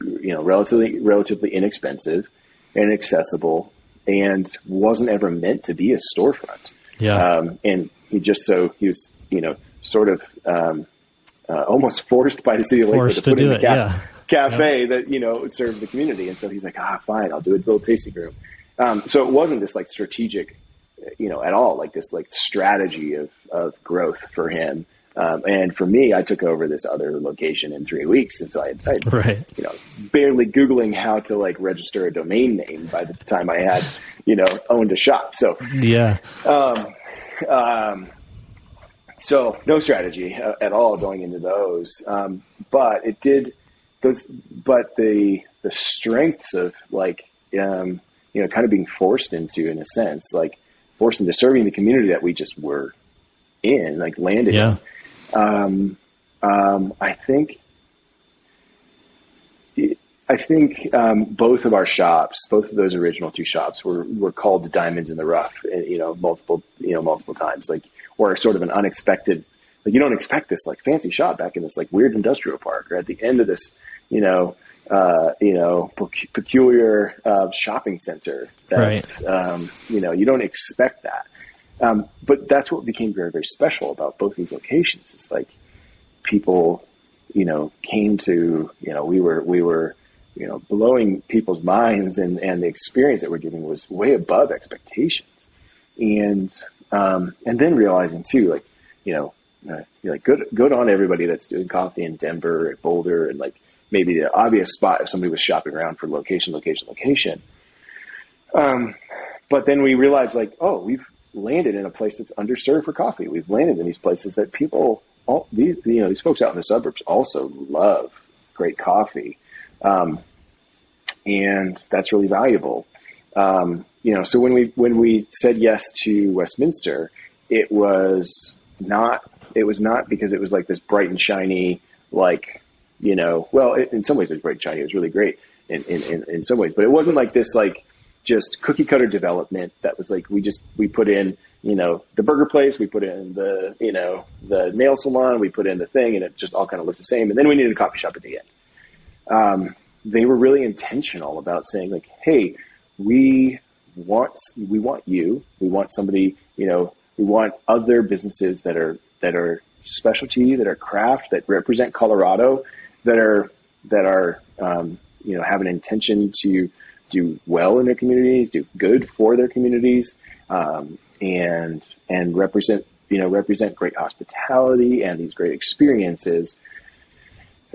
you know relatively relatively inexpensive and accessible, and wasn't ever meant to be a storefront. Yeah. Um, and he just so he was you know sort of um, uh, almost [LAUGHS] forced by the city of Lakewood to, to put in a ca- yeah. cafe yep. that you know served the community. And so he's like, ah, fine, I'll do a little tasting room. Um, so it wasn't this like strategic, you know, at all like this like strategy of of growth for him. Um, and for me, I took over this other location in three weeks, and so I, I right. you know, barely googling how to like register a domain name by the time I had, you know, owned a shop. So yeah, um, um, so no strategy uh, at all going into those. Um, but it did those, but the, the strengths of like, um, you know, kind of being forced into, in a sense, like forced into serving the community that we just were in, like landed yeah. in. Um, um, I think, I think um, both of our shops, both of those original two shops, were were called the diamonds in the rough. Eh, you know, multiple you know multiple times. Like or sort of an unexpected, like you don't expect this like fancy shop back in this like weird industrial park or at the end of this, you know, uh, you know, peculiar uh, shopping center. That, right. Um, you know, you don't expect that. Um, but that's what became very, very special about both these locations. It's like people, you know, came to, you know, we were, we were, you know, blowing people's minds and, and the experience that we're giving was way above expectations. And um, and then realizing too, like, you know, uh, like good, good on everybody that's doing coffee in Denver, at Boulder, and like maybe the obvious spot if somebody was shopping around for location, location, location. Um, but then we realized like, oh, we've landed in a place that's underserved for coffee. We've landed in these places that people, all these, you know, these folks out in the suburbs also love great coffee. Um, and that's really valuable. Um, you know, so when we when we said yes to Westminster, it was not it was not because it was like this bright and shiny, like you know, well, it, in some ways it was bright and shiny. It was really great in, in, in, in some ways, but it wasn't like this like just cookie cutter development that was like we just we put in you know the burger place, we put in the you know the nail salon, we put in the thing, and it just all kind of looked the same. And then we needed a coffee shop at the end. Um, they were really intentional about saying like, hey, we want we want you. We want somebody. You know, we want other businesses that are that are specialty, that are craft, that represent Colorado, that are that are um, you know have an intention to do well in their communities, do good for their communities, um, and and represent you know represent great hospitality and these great experiences.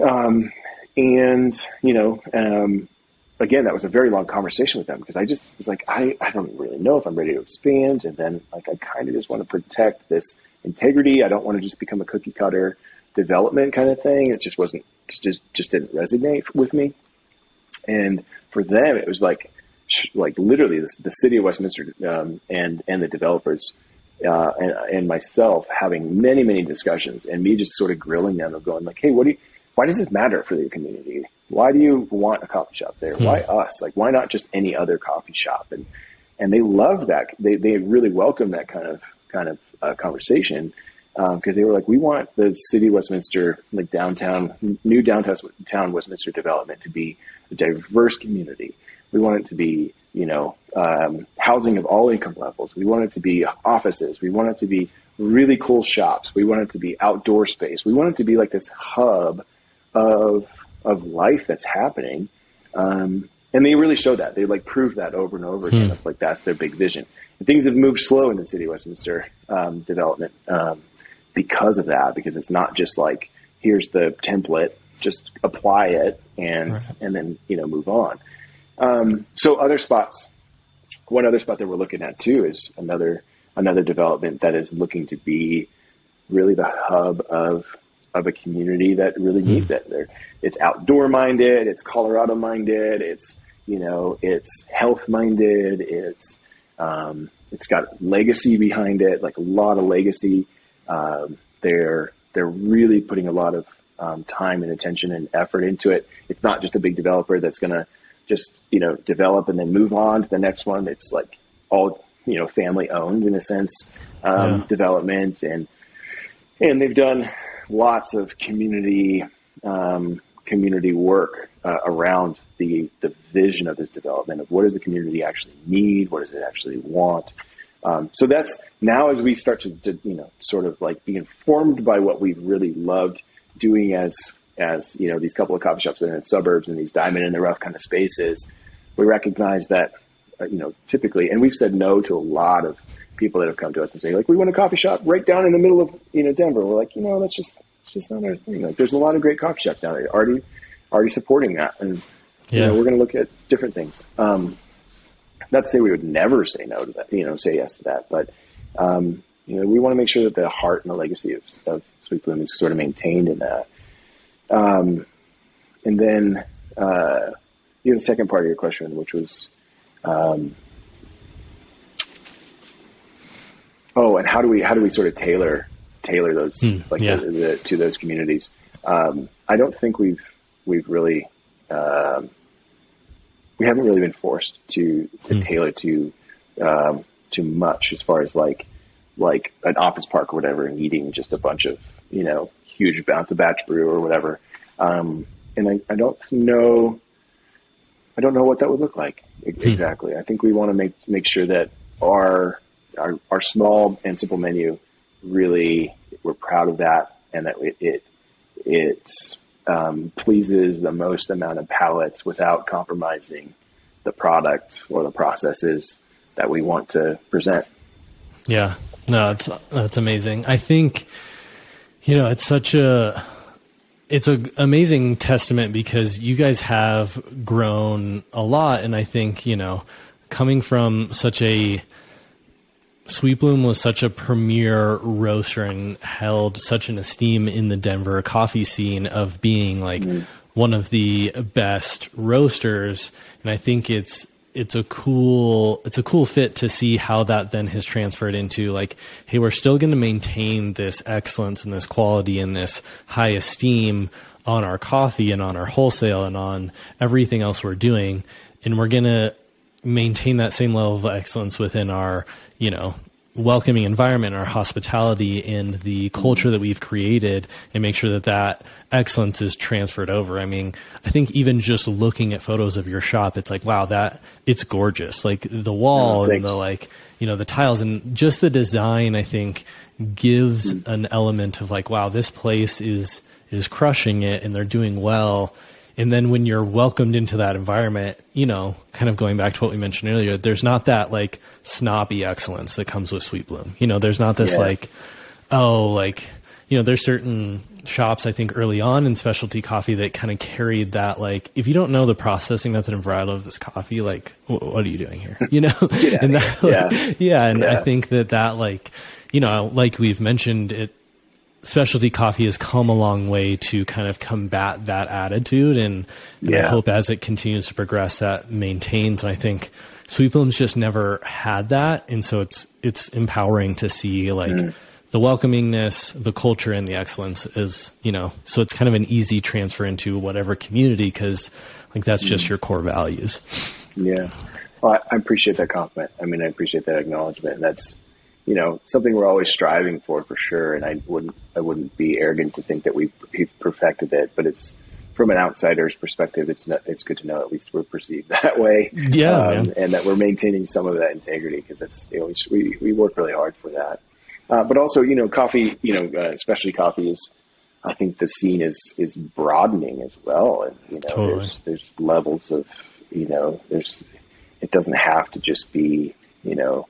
Um, and you know, um, again, that was a very long conversation with them because I just was like, I, I don't really know if I'm ready to expand, and then like I kind of just want to protect this integrity. I don't want to just become a cookie cutter development kind of thing. It just wasn't just just didn't resonate with me. And for them, it was like like literally the, the city of Westminster um, and and the developers uh, and, and, myself having many many discussions, and me just sort of grilling them of going like, hey, what do you? Why does it matter for the community? Why do you want a coffee shop there? Hmm. Why us? Like, why not just any other coffee shop? And and they love that. They they really welcome that kind of kind of uh, conversation because um, they were like, we want the city of Westminster, like downtown, new downtown Westminster development to be a diverse community. We want it to be, you know, um, housing of all income levels. We want it to be offices. We want it to be really cool shops. We want it to be outdoor space. We want it to be like this hub of of life that's happening. Um, and they really showed that. They like proved that over and over again. Hmm. like that's their big vision. And things have moved slow in the city of Westminster um, development um, because of that. Because it's not just like here's the template, just apply it and right. and then you know move on. Um, so other spots, one other spot that we're looking at too is another another development that is looking to be really the hub of of a community that really mm. needs it. They're, it's outdoor minded, it's Colorado minded, it's you know, it's health minded, it's um, it's got legacy behind it, like a lot of legacy. Um, they're they're really putting a lot of um, time and attention and effort into it. It's not just a big developer that's going to just you know develop and then move on to the next one. It's like all you know family owned in a sense um, yeah. development and and they've done lots of community um, community work uh, around the the vision of this development of what does the community actually need, what does it actually want. Um, so that's now as we start to, to, you know sort of like be informed by what we've really loved doing as as you know these couple of coffee shops that are in suburbs and these diamond in the rough kind of spaces, we recognize that uh, you know typically, and we've said no to a lot of people that have come to us and say like we want a coffee shop right down in the middle of you know Denver. We're like you know that's just it's just not our thing. Like there's a lot of great coffee shops down there already already supporting that, and yeah. you know we're going to look at different things. Um, not to say we would never say no to that, you know, say yes to that, but um, you know we want to make sure that the heart and the legacy of, of Sweet Bloom is sort of maintained in that. Um, and then uh, you have the second part of your question, which was, um, oh, and how do we how do we sort of tailor tailor those mm, like yeah. the, the, to those communities? Um, I don't think we've we've really um, we haven't really been forced to to mm. tailor to um, too much as far as like like an office park or whatever needing just a bunch of you know huge bounce of batch brew or whatever. Um, and I, I don't know, I don't know what that would look like hmm. exactly. I think we want to make make sure that our, our our small and simple menu really we're proud of that and that it it, it um, pleases the most amount of palates without compromising the product or the processes that we want to present. Yeah, no, that's that's amazing. I think you know, it's such a it's an amazing testament because you guys have grown a lot and I think, you know, coming from such a Sweet Bloom was such a premier roaster and held such an esteem in the Denver coffee scene of being like mm-hmm. one of the best roasters and I think it's it's a cool it's a cool fit to see how that then has transferred into like hey we're still going to maintain this excellence and this quality and this high esteem on our coffee and on our wholesale and on everything else we're doing and we're going to maintain that same level of excellence within our you know welcoming environment, our hospitality, and the culture that we've created, and make sure that that excellence is transferred over. I mean, I think even just looking at photos of your shop, it's like, wow, that it's gorgeous. Like the wall and the like, you know, the tiles and just the design. I think gives hmm. an element of like, wow, this place is is crushing it, and they're doing well. And then when you're welcomed into that environment, you know, kind of going back to what we mentioned earlier, there's not that like snobby excellence that comes with Sweet Bloom. You know, there's not this yeah. like, oh, like, you know, there's certain shops I think early on in specialty coffee that kind of carried that like, if you don't know the processing method and varietal of this coffee, like, what are you doing here? You know, [LAUGHS] [LAUGHS] and that, yeah. yeah, and yeah. I think that that like, you know, like we've mentioned, it specialty coffee has come a long way to kind of combat that attitude and, and yeah. I hope as it continues to progress that maintains and I think Sweet Bloom's just never had that and so it's it's empowering to see like mm. the welcomingness, the culture and the excellence is, you know, so it's kind of an easy transfer into whatever community cuz like that's mm. just your core values. Yeah. Well, I, I appreciate that compliment. I mean, I appreciate that acknowledgement. And that's you know something we're always striving for for sure. And i wouldn't i wouldn't be arrogant to think that we've, we've perfected it but it's from an outsider's perspective it's not, it's good to know at least we're perceived [LAUGHS] that way. Yeah um, and that we're maintaining some of that integrity because it's you know we, we work really hard for that. Uh, but also you know coffee you know uh, especially coffee is i think the scene is is broadening as well. And you know totally. there's there's levels of you know there's it doesn't have to just be you know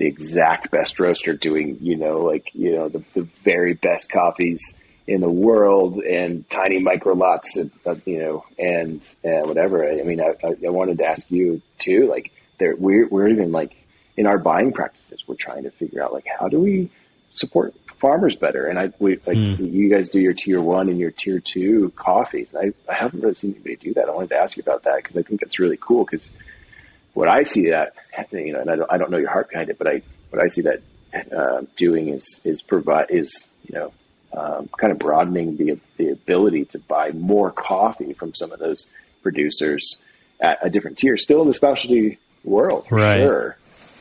the exact best roaster doing, you know, like, you know, the, the very best coffees in the world and tiny micro lots, and, uh, you know, and uh, whatever. I mean, I, I, wanted to ask you too, like, there, we're, we're even like in our buying practices, we're trying to figure out like, how do we support farmers better? And I, we, like, mm. you guys do your tier one and your tier two coffees. I, I haven't really seen anybody do that. I wanted to ask you about that because I think that's really cool because what I see that you know, and I don't, I don't know your heart behind it, but I what I see that uh, doing is is provide is you know um, kind of broadening the the ability to buy more coffee from some of those producers at a different tier, still in the specialty world for right. sure.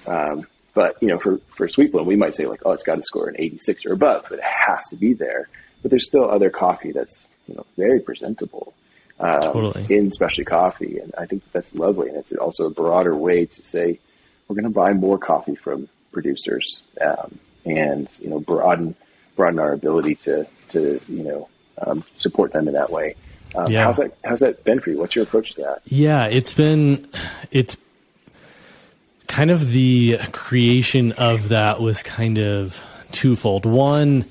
Um, but you know, for for Sweet Bloom, we might say like, oh, it's got to score an 86 or above, but it has to be there. But there's still other coffee that's you know very presentable um, totally. in specialty coffee. And I think that's lovely. And it's also a broader way to say, we're going to buy more coffee from producers um, and, you know, broaden, broaden our ability to, to, you know, um, support them in that way. Um, yeah. How's that, how's that been for you? What's your approach to that? Yeah, it's been, it's kind of the creation of that was kind of twofold. One,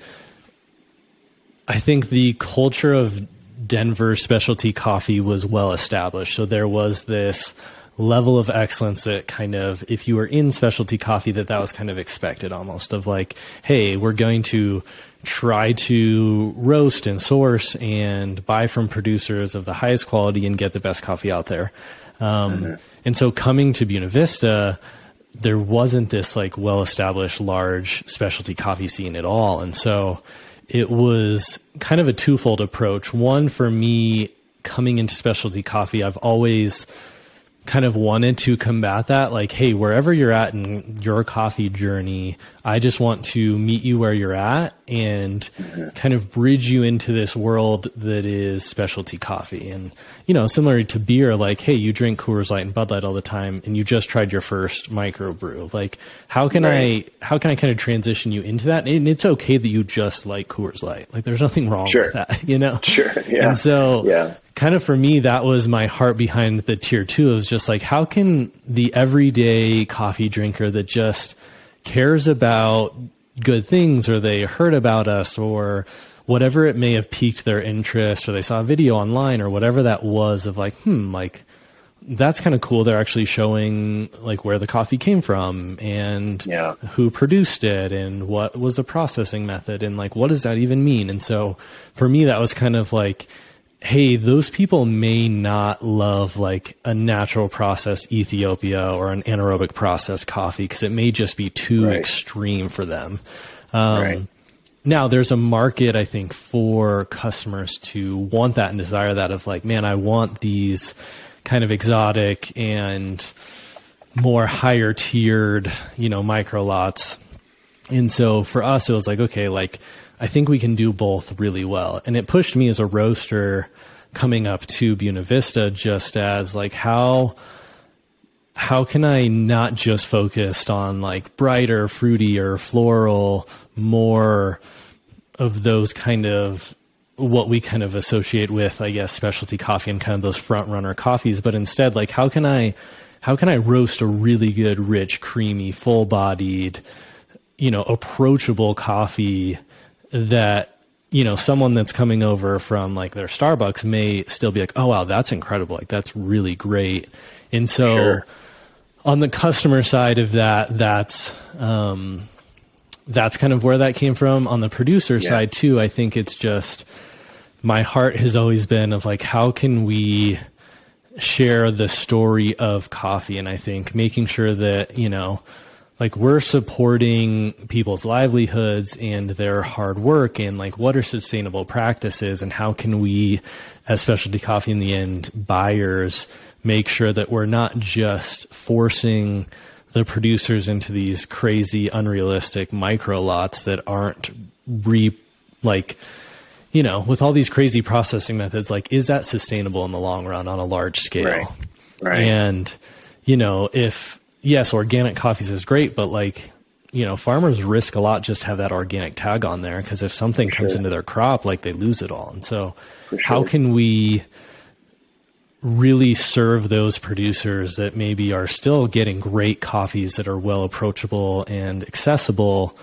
I think the culture of Denver specialty coffee was well established. So there was this level of excellence that kind of if you were in specialty coffee that that was kind of expected almost of like hey we're going to try to roast and source and buy from producers of the highest quality and get the best coffee out there um, mm-hmm. and so coming to buena vista there wasn't this like well established large specialty coffee scene at all and so it was kind of a twofold approach. One, for me, coming into specialty coffee, I've always kind of wanted to combat that like hey wherever you're at in your coffee journey i just want to meet you where you're at and kind of bridge you into this world that is specialty coffee. And you know similar to beer like hey you drink coors light and bud light all the time and you just tried your first microbrew. Like how can right. i how can i kind of transition you into that? And it's okay that you just like coors light. Like there's nothing wrong sure. with that [LAUGHS] you know? Sure yeah. And so yeah kind of for me, that was my heart behind the tier two. It was just like, how can the everyday coffee drinker that just cares about good things or they heard about us or whatever it may have piqued their interest or they saw a video online or whatever that was of like, hmm, like that's kind of cool. They're actually showing like where the coffee came from and yeah. who produced it and what was the processing method and like what does that even mean? And so for me, that was kind of like, hey, those people may not love like a natural process Ethiopia or an anaerobic process coffee because it may just be too right. extreme for them. Um, right. Now, there's a market, I think, for customers to want that and desire that of like, man, I want these kind of exotic and more higher tiered, you know, micro lots. And so for us, it was like, okay, like, I think we can do both really well. And it pushed me as a roaster coming up to Buena Vista just as like how how can I not just focused on like brighter, fruity or floral, more of those kind of what we kind of associate with, I guess, specialty coffee and kind of those front runner coffees, but instead, like, how can I, how can I roast a really good, rich, creamy, full bodied, you know, approachable coffee that, you know, someone that's coming over from like their Starbucks may still be like, oh, wow, that's incredible. Like, that's really great. And so sure. on the customer side of that, that's, um, that's kind of where that came from. On the producer yeah. side too, I think it's just my heart has always been of like, how can we share the story of coffee? And I think making sure that, you know, like we're supporting people's livelihoods and their hard work and like what are sustainable practices and how can we as specialty coffee in the end buyers make sure that we're not just forcing the producers into these crazy, unrealistic micro lots that aren't re like you know with all these crazy processing methods like is that sustainable in the long run on a large scale right, right. and you know if yes organic coffees is great but like you know farmers risk a lot just have that organic tag on there because if something For comes into their crop like they lose it all and so sure. how can we really serve those producers that maybe are still getting great coffees that are well approachable and accessible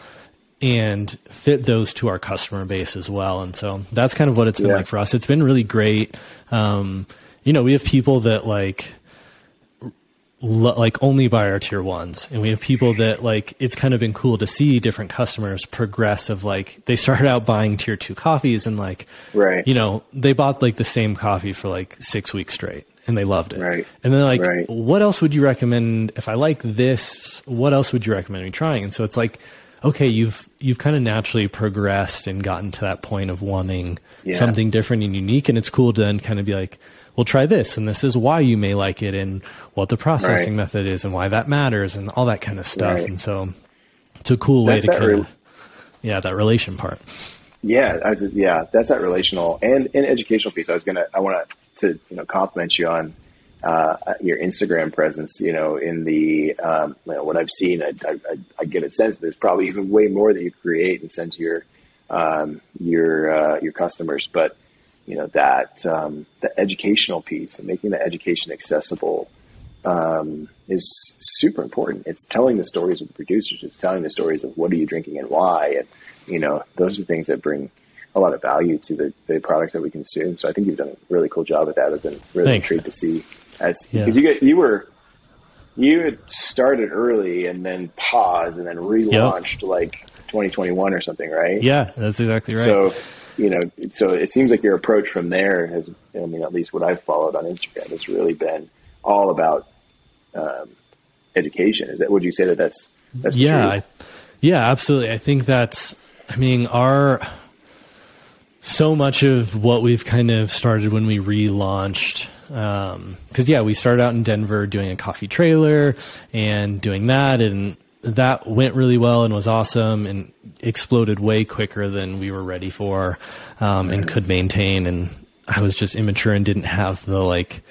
and fit those to our customer base as well. And so that's kind of what it's been yeah. like for us. It's been really great. Um, you know, we have people that like, like only buy our tier ones. And we have people that like it's kind of been cool to see different customers progress of like they started out buying tier two coffees and like right. you know they bought like the same coffee for like six weeks straight and they loved it. Right. And then like right. what else would you recommend? If i like this what else would you recommend me trying? And so it's like okay you've you've kind of naturally progressed and gotten to that point of wanting yeah. something different and unique. And it's cool to then kind of be like well, try this, and this is why you may like it, and what the processing right. method is, and why that matters, and all that kind of stuff. Right. And so, it's a cool way that's to kind re- of, yeah, that relation part. Yeah, just, yeah, that's that relational and, and educational piece. I was gonna, I want to, you know, compliment you on uh, your Instagram presence. You know, in the um, you know, what I've seen, I, I, I, get a sense there's probably even way more that you create and send to your um, your uh, your customers, but you know that um, the educational piece and making the education accessible um, is super important. It's telling the stories of the producers. It's telling the stories of what are you drinking and why, and you know those are things that bring a lot of value to the, the products that we consume. So I think you've done a really cool job at that. I've been really Thanks. intrigued to see as because yeah. you get you were you had started early and then paused and then relaunched yep. like 2021 or something, right? Yeah, that's exactly right. So you know, so it seems like your approach from there has, I mean, at least what I've followed on Instagram has really been all about um, education. Is that would you say that that's that's yeah, I, yeah, absolutely. I think that's. I mean, our so much of what we've kind of started when we relaunched because um, yeah we started out in denver doing a coffee trailer and doing that and that went really well and was awesome and exploded way quicker than we were ready for um, and could maintain. And I was just immature and didn't have the like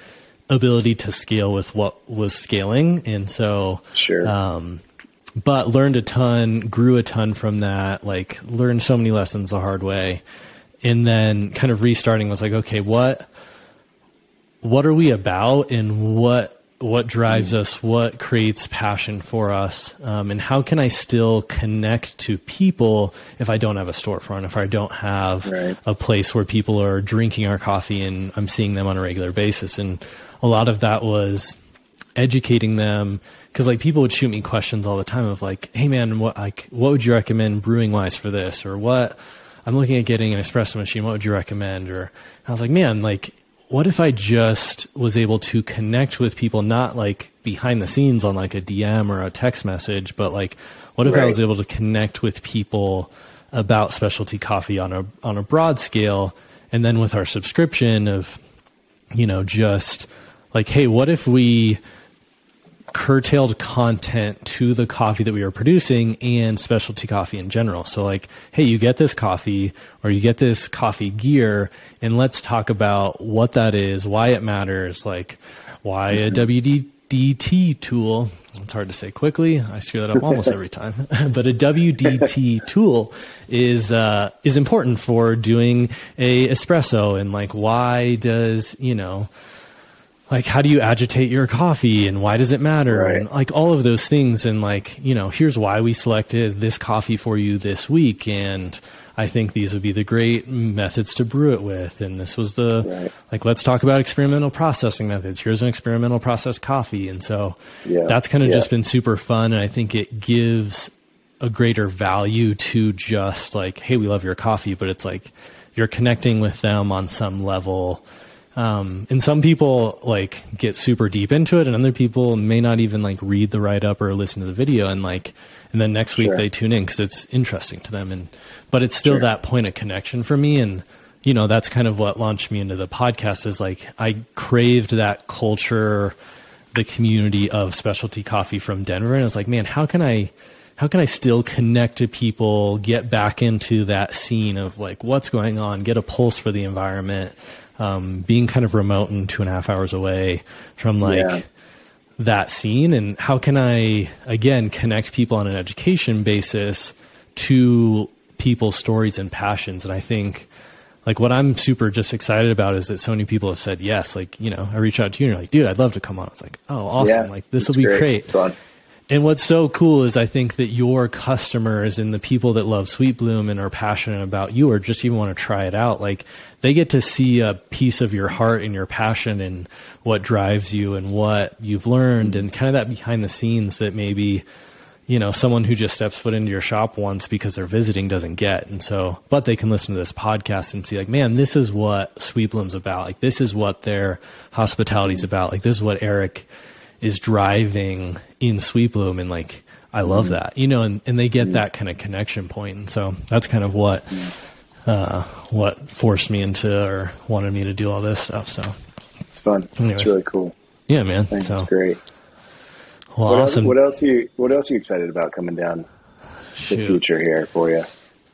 ability to scale with what was scaling. And so, sure. Um, but learned a ton, grew a ton from that, like learned so many lessons the hard way. And then kind of restarting was like, okay, what, what are we about and what what drives us, what creates passion for us, um, and how can I still connect to people if I don't have a storefront, if I don't have right. a place where people are drinking our coffee and I'm seeing them on a regular basis. And a lot of that was educating them because like people would shoot me questions all the time of like, hey man, what like what would you recommend brewing wise for this, or what I'm looking at getting an espresso machine. What would you recommend? Or I was like, man, like what if I just was able to connect with people, not like behind the scenes on like a DM or a text message, but like, what if right. I was able to connect with people about specialty coffee on a, on a broad scale? And then with our subscription of, you know, just like, hey, what if we curtailed content to the coffee that we are producing and specialty coffee in general. So like, hey, you get this coffee or you get this coffee gear and let's talk about what that is, why it matters, like why a mm-hmm. WDT tool. It's hard to say quickly. I screw that up almost every time. [LAUGHS] but a WDT tool is uh, is important for doing a espresso and like why does you know like how do you agitate your coffee and why does it matter right. and like all of those things and like you know here's why we selected this coffee for you this week and I think these would be the great methods to brew it with. And this was the, right. like, let's talk about experimental processing methods. Here's an experimental processed coffee. And so yeah. that's kind of yeah. just been super fun. And I think it gives a greater value to just like, hey, we love your coffee, but it's like you're connecting with them on some level. Um, and some people like get super deep into it, and other people may not even like read the write up or listen to the video. And like, and then next week sure. they tune in because it's interesting to them and but it's still sure. that point of connection for me and you know that's kind of what launched me into the podcast is like i craved that culture the community of specialty coffee from denver and i was like man how can i how can i still connect to people get back into that scene of like what's going on get a pulse for the environment um, being kind of remote and two and a half hours away from like yeah. that scene. And how can I again connect people on an education basis to people's stories and passions? And I think like what I'm super just excited about is that so many people have said yes. Like you know I reach out to you and you're like dude I'd love to come on. It's like oh awesome. Yeah, like this will be great, great. And what's so cool is I think that your customers and the people that love Sweet Bloom and are passionate about you or just even want to try it out, like they get to see a piece of your heart and your passion and what drives you and what you've learned and kind of that behind the scenes that maybe, you know, someone who just steps foot into your shop once because they're visiting doesn't get. And so, but they can listen to this podcast and see like, man, this is what Sweet Bloom's about. Like this is what their hospitality is about. Like this is what Eric is driving in Sweet Bloom and like I love mm-hmm. that, you know, and, and they get mm-hmm. that kind of connection point. And so that's kind of what, uh, what forced me into or wanted me to do all this stuff. So it's fun. Anyways. It's really cool. Yeah, man. Thanks. So great. Well, what awesome. Else, what else are you, what else are you excited about coming down Shoot. the future here for you?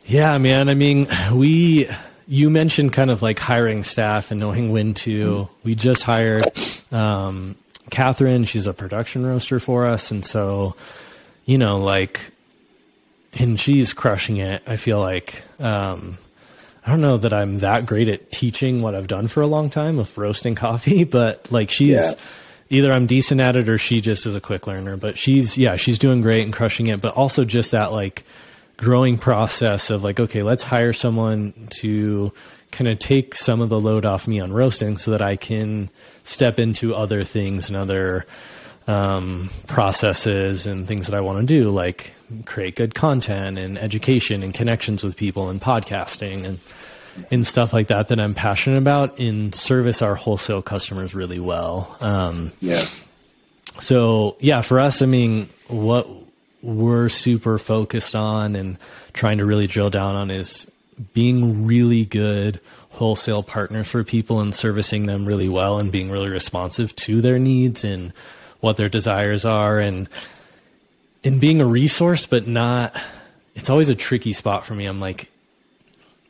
Yeah, man. I mean, we, you mentioned kind of like hiring staff and knowing when to, mm-hmm. we just hired, um, Catherine, she's a production roaster for us. And so, you know, like, and she's crushing it. I feel like, um, I don't know that I'm that great at teaching what I've done for a long time of roasting [LAUGHS] coffee, but like she's yeah. either I'm decent at it or she just is a quick learner. But she's, yeah, she's doing great and crushing it. But also just that like growing process of like, okay, let's hire someone to kind of take some of the load off me on roasting so that I can step into other things and other um, processes and things that I want to do, like create good content and education and connections with people and podcasting and and stuff like that that I'm passionate about and service our wholesale customers really well. Um, yeah. So yeah, for us, I mean, what we're super focused on and trying to really drill down on is being really good wholesale partners for people and servicing them really well and being really responsive to their needs and what their desires are and and being a resource but not it's always a tricky spot for me. I'm like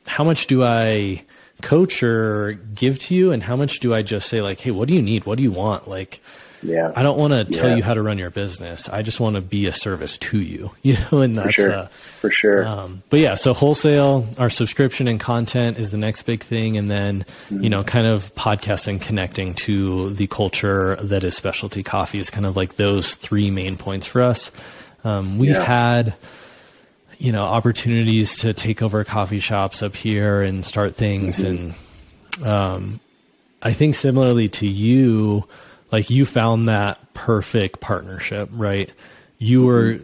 how much do I coach or give to you and how much do I just say like, "Hey, what do you need? What do you want?" Like yeah. I don't want to tell yeah. you how to run your business. I just want to be a service to you, [LAUGHS] you know, and that's, for sure. Uh, for sure. Um, but yeah, so wholesale, our subscription and content is the next big thing. And then, mm-hmm. you know, kind of podcasting, connecting to the culture that is specialty coffee is kind of like those three main points for us. Um, we've yeah. had, you know, opportunities to take over coffee shops up here and start things. Mm-hmm. And, um, I think similarly to you, like you found that perfect partnership, right? You were,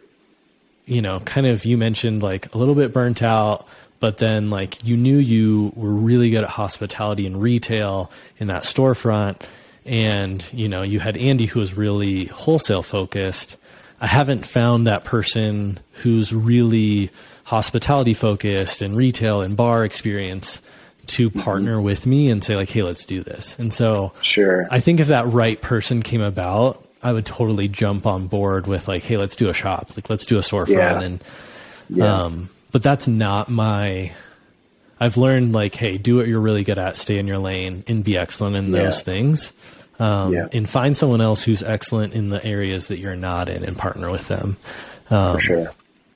you know, kind of, you mentioned like a little bit burnt out, but then like you knew you were really good at hospitality and retail in that storefront. And, you know, you had Andy who was really wholesale focused. I haven't found that person who's really hospitality focused and retail and bar experience to mm-hmm. partner mm-hmm. with me and say like, "Hey, let's do this." And so, sure, I think if that right person came about, I would totally jump on board with like, "Hey, let's do a shop. Like, let's do a storefront." Yeah. And, yeah. um, but that's not my. I've learned like, hey, do what you're really good at, stay in your lane, and be excellent in yeah. those things. um, yeah. and find someone else who's excellent in the areas that you're not in and partner with them. Um, For sure.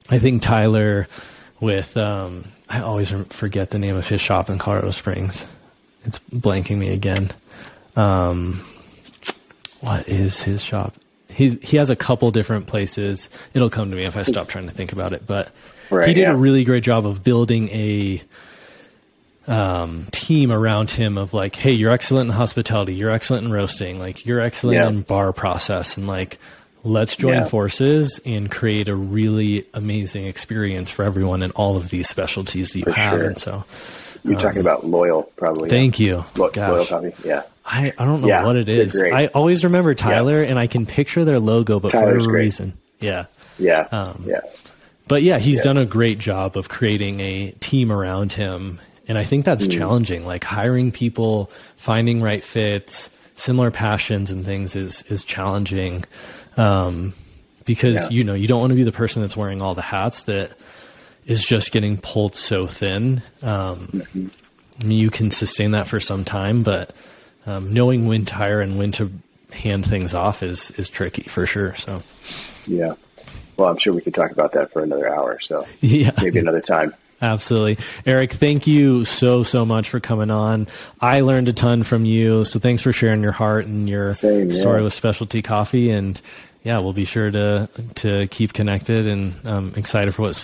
I think Tyler with, um, I always forget the name of his shop in Colorado Springs. It's blanking me again. Um, what is his shop? He he has a couple different places. It'll come to me if I stop trying to think about it. But right, he did yeah. a really great job of building a um, team around him of like, hey, you're excellent in hospitality, you're excellent in roasting, like you're excellent yeah. in bar process, and like let's join yeah. forces and create a really amazing experience for everyone in all of these specialties that you for have. Sure. And so you're um, talking about loyal, probably. Thank yeah. you. Lo- loyal coffee, yeah. I, I don't know yeah, what it is. I always remember Tyler, and I can picture their logo, but Tyler's for a reason, yeah, yeah, um, yeah. But yeah, he's done a great job of creating a team around him and I think that's mm. challenging. Like hiring people, finding right fits, similar passions and things is is challenging. Um, because yeah. you know you don't want to be the person that's wearing all the hats that is just getting pulled so thin. Um, mm-hmm. I mean, you can sustain that for some time, but um, knowing when to hire and when to hand things off is is tricky for sure. So, yeah. Well, I'm sure we could talk about that for another hour. So, [LAUGHS] yeah, maybe another time. Absolutely. Eric, thank you so, so much for coming on. I learned a ton from you. So thanks for sharing your heart and your Same, story yeah. with specialty coffee. And yeah, we'll be sure to, to keep connected and I'm um, excited for what's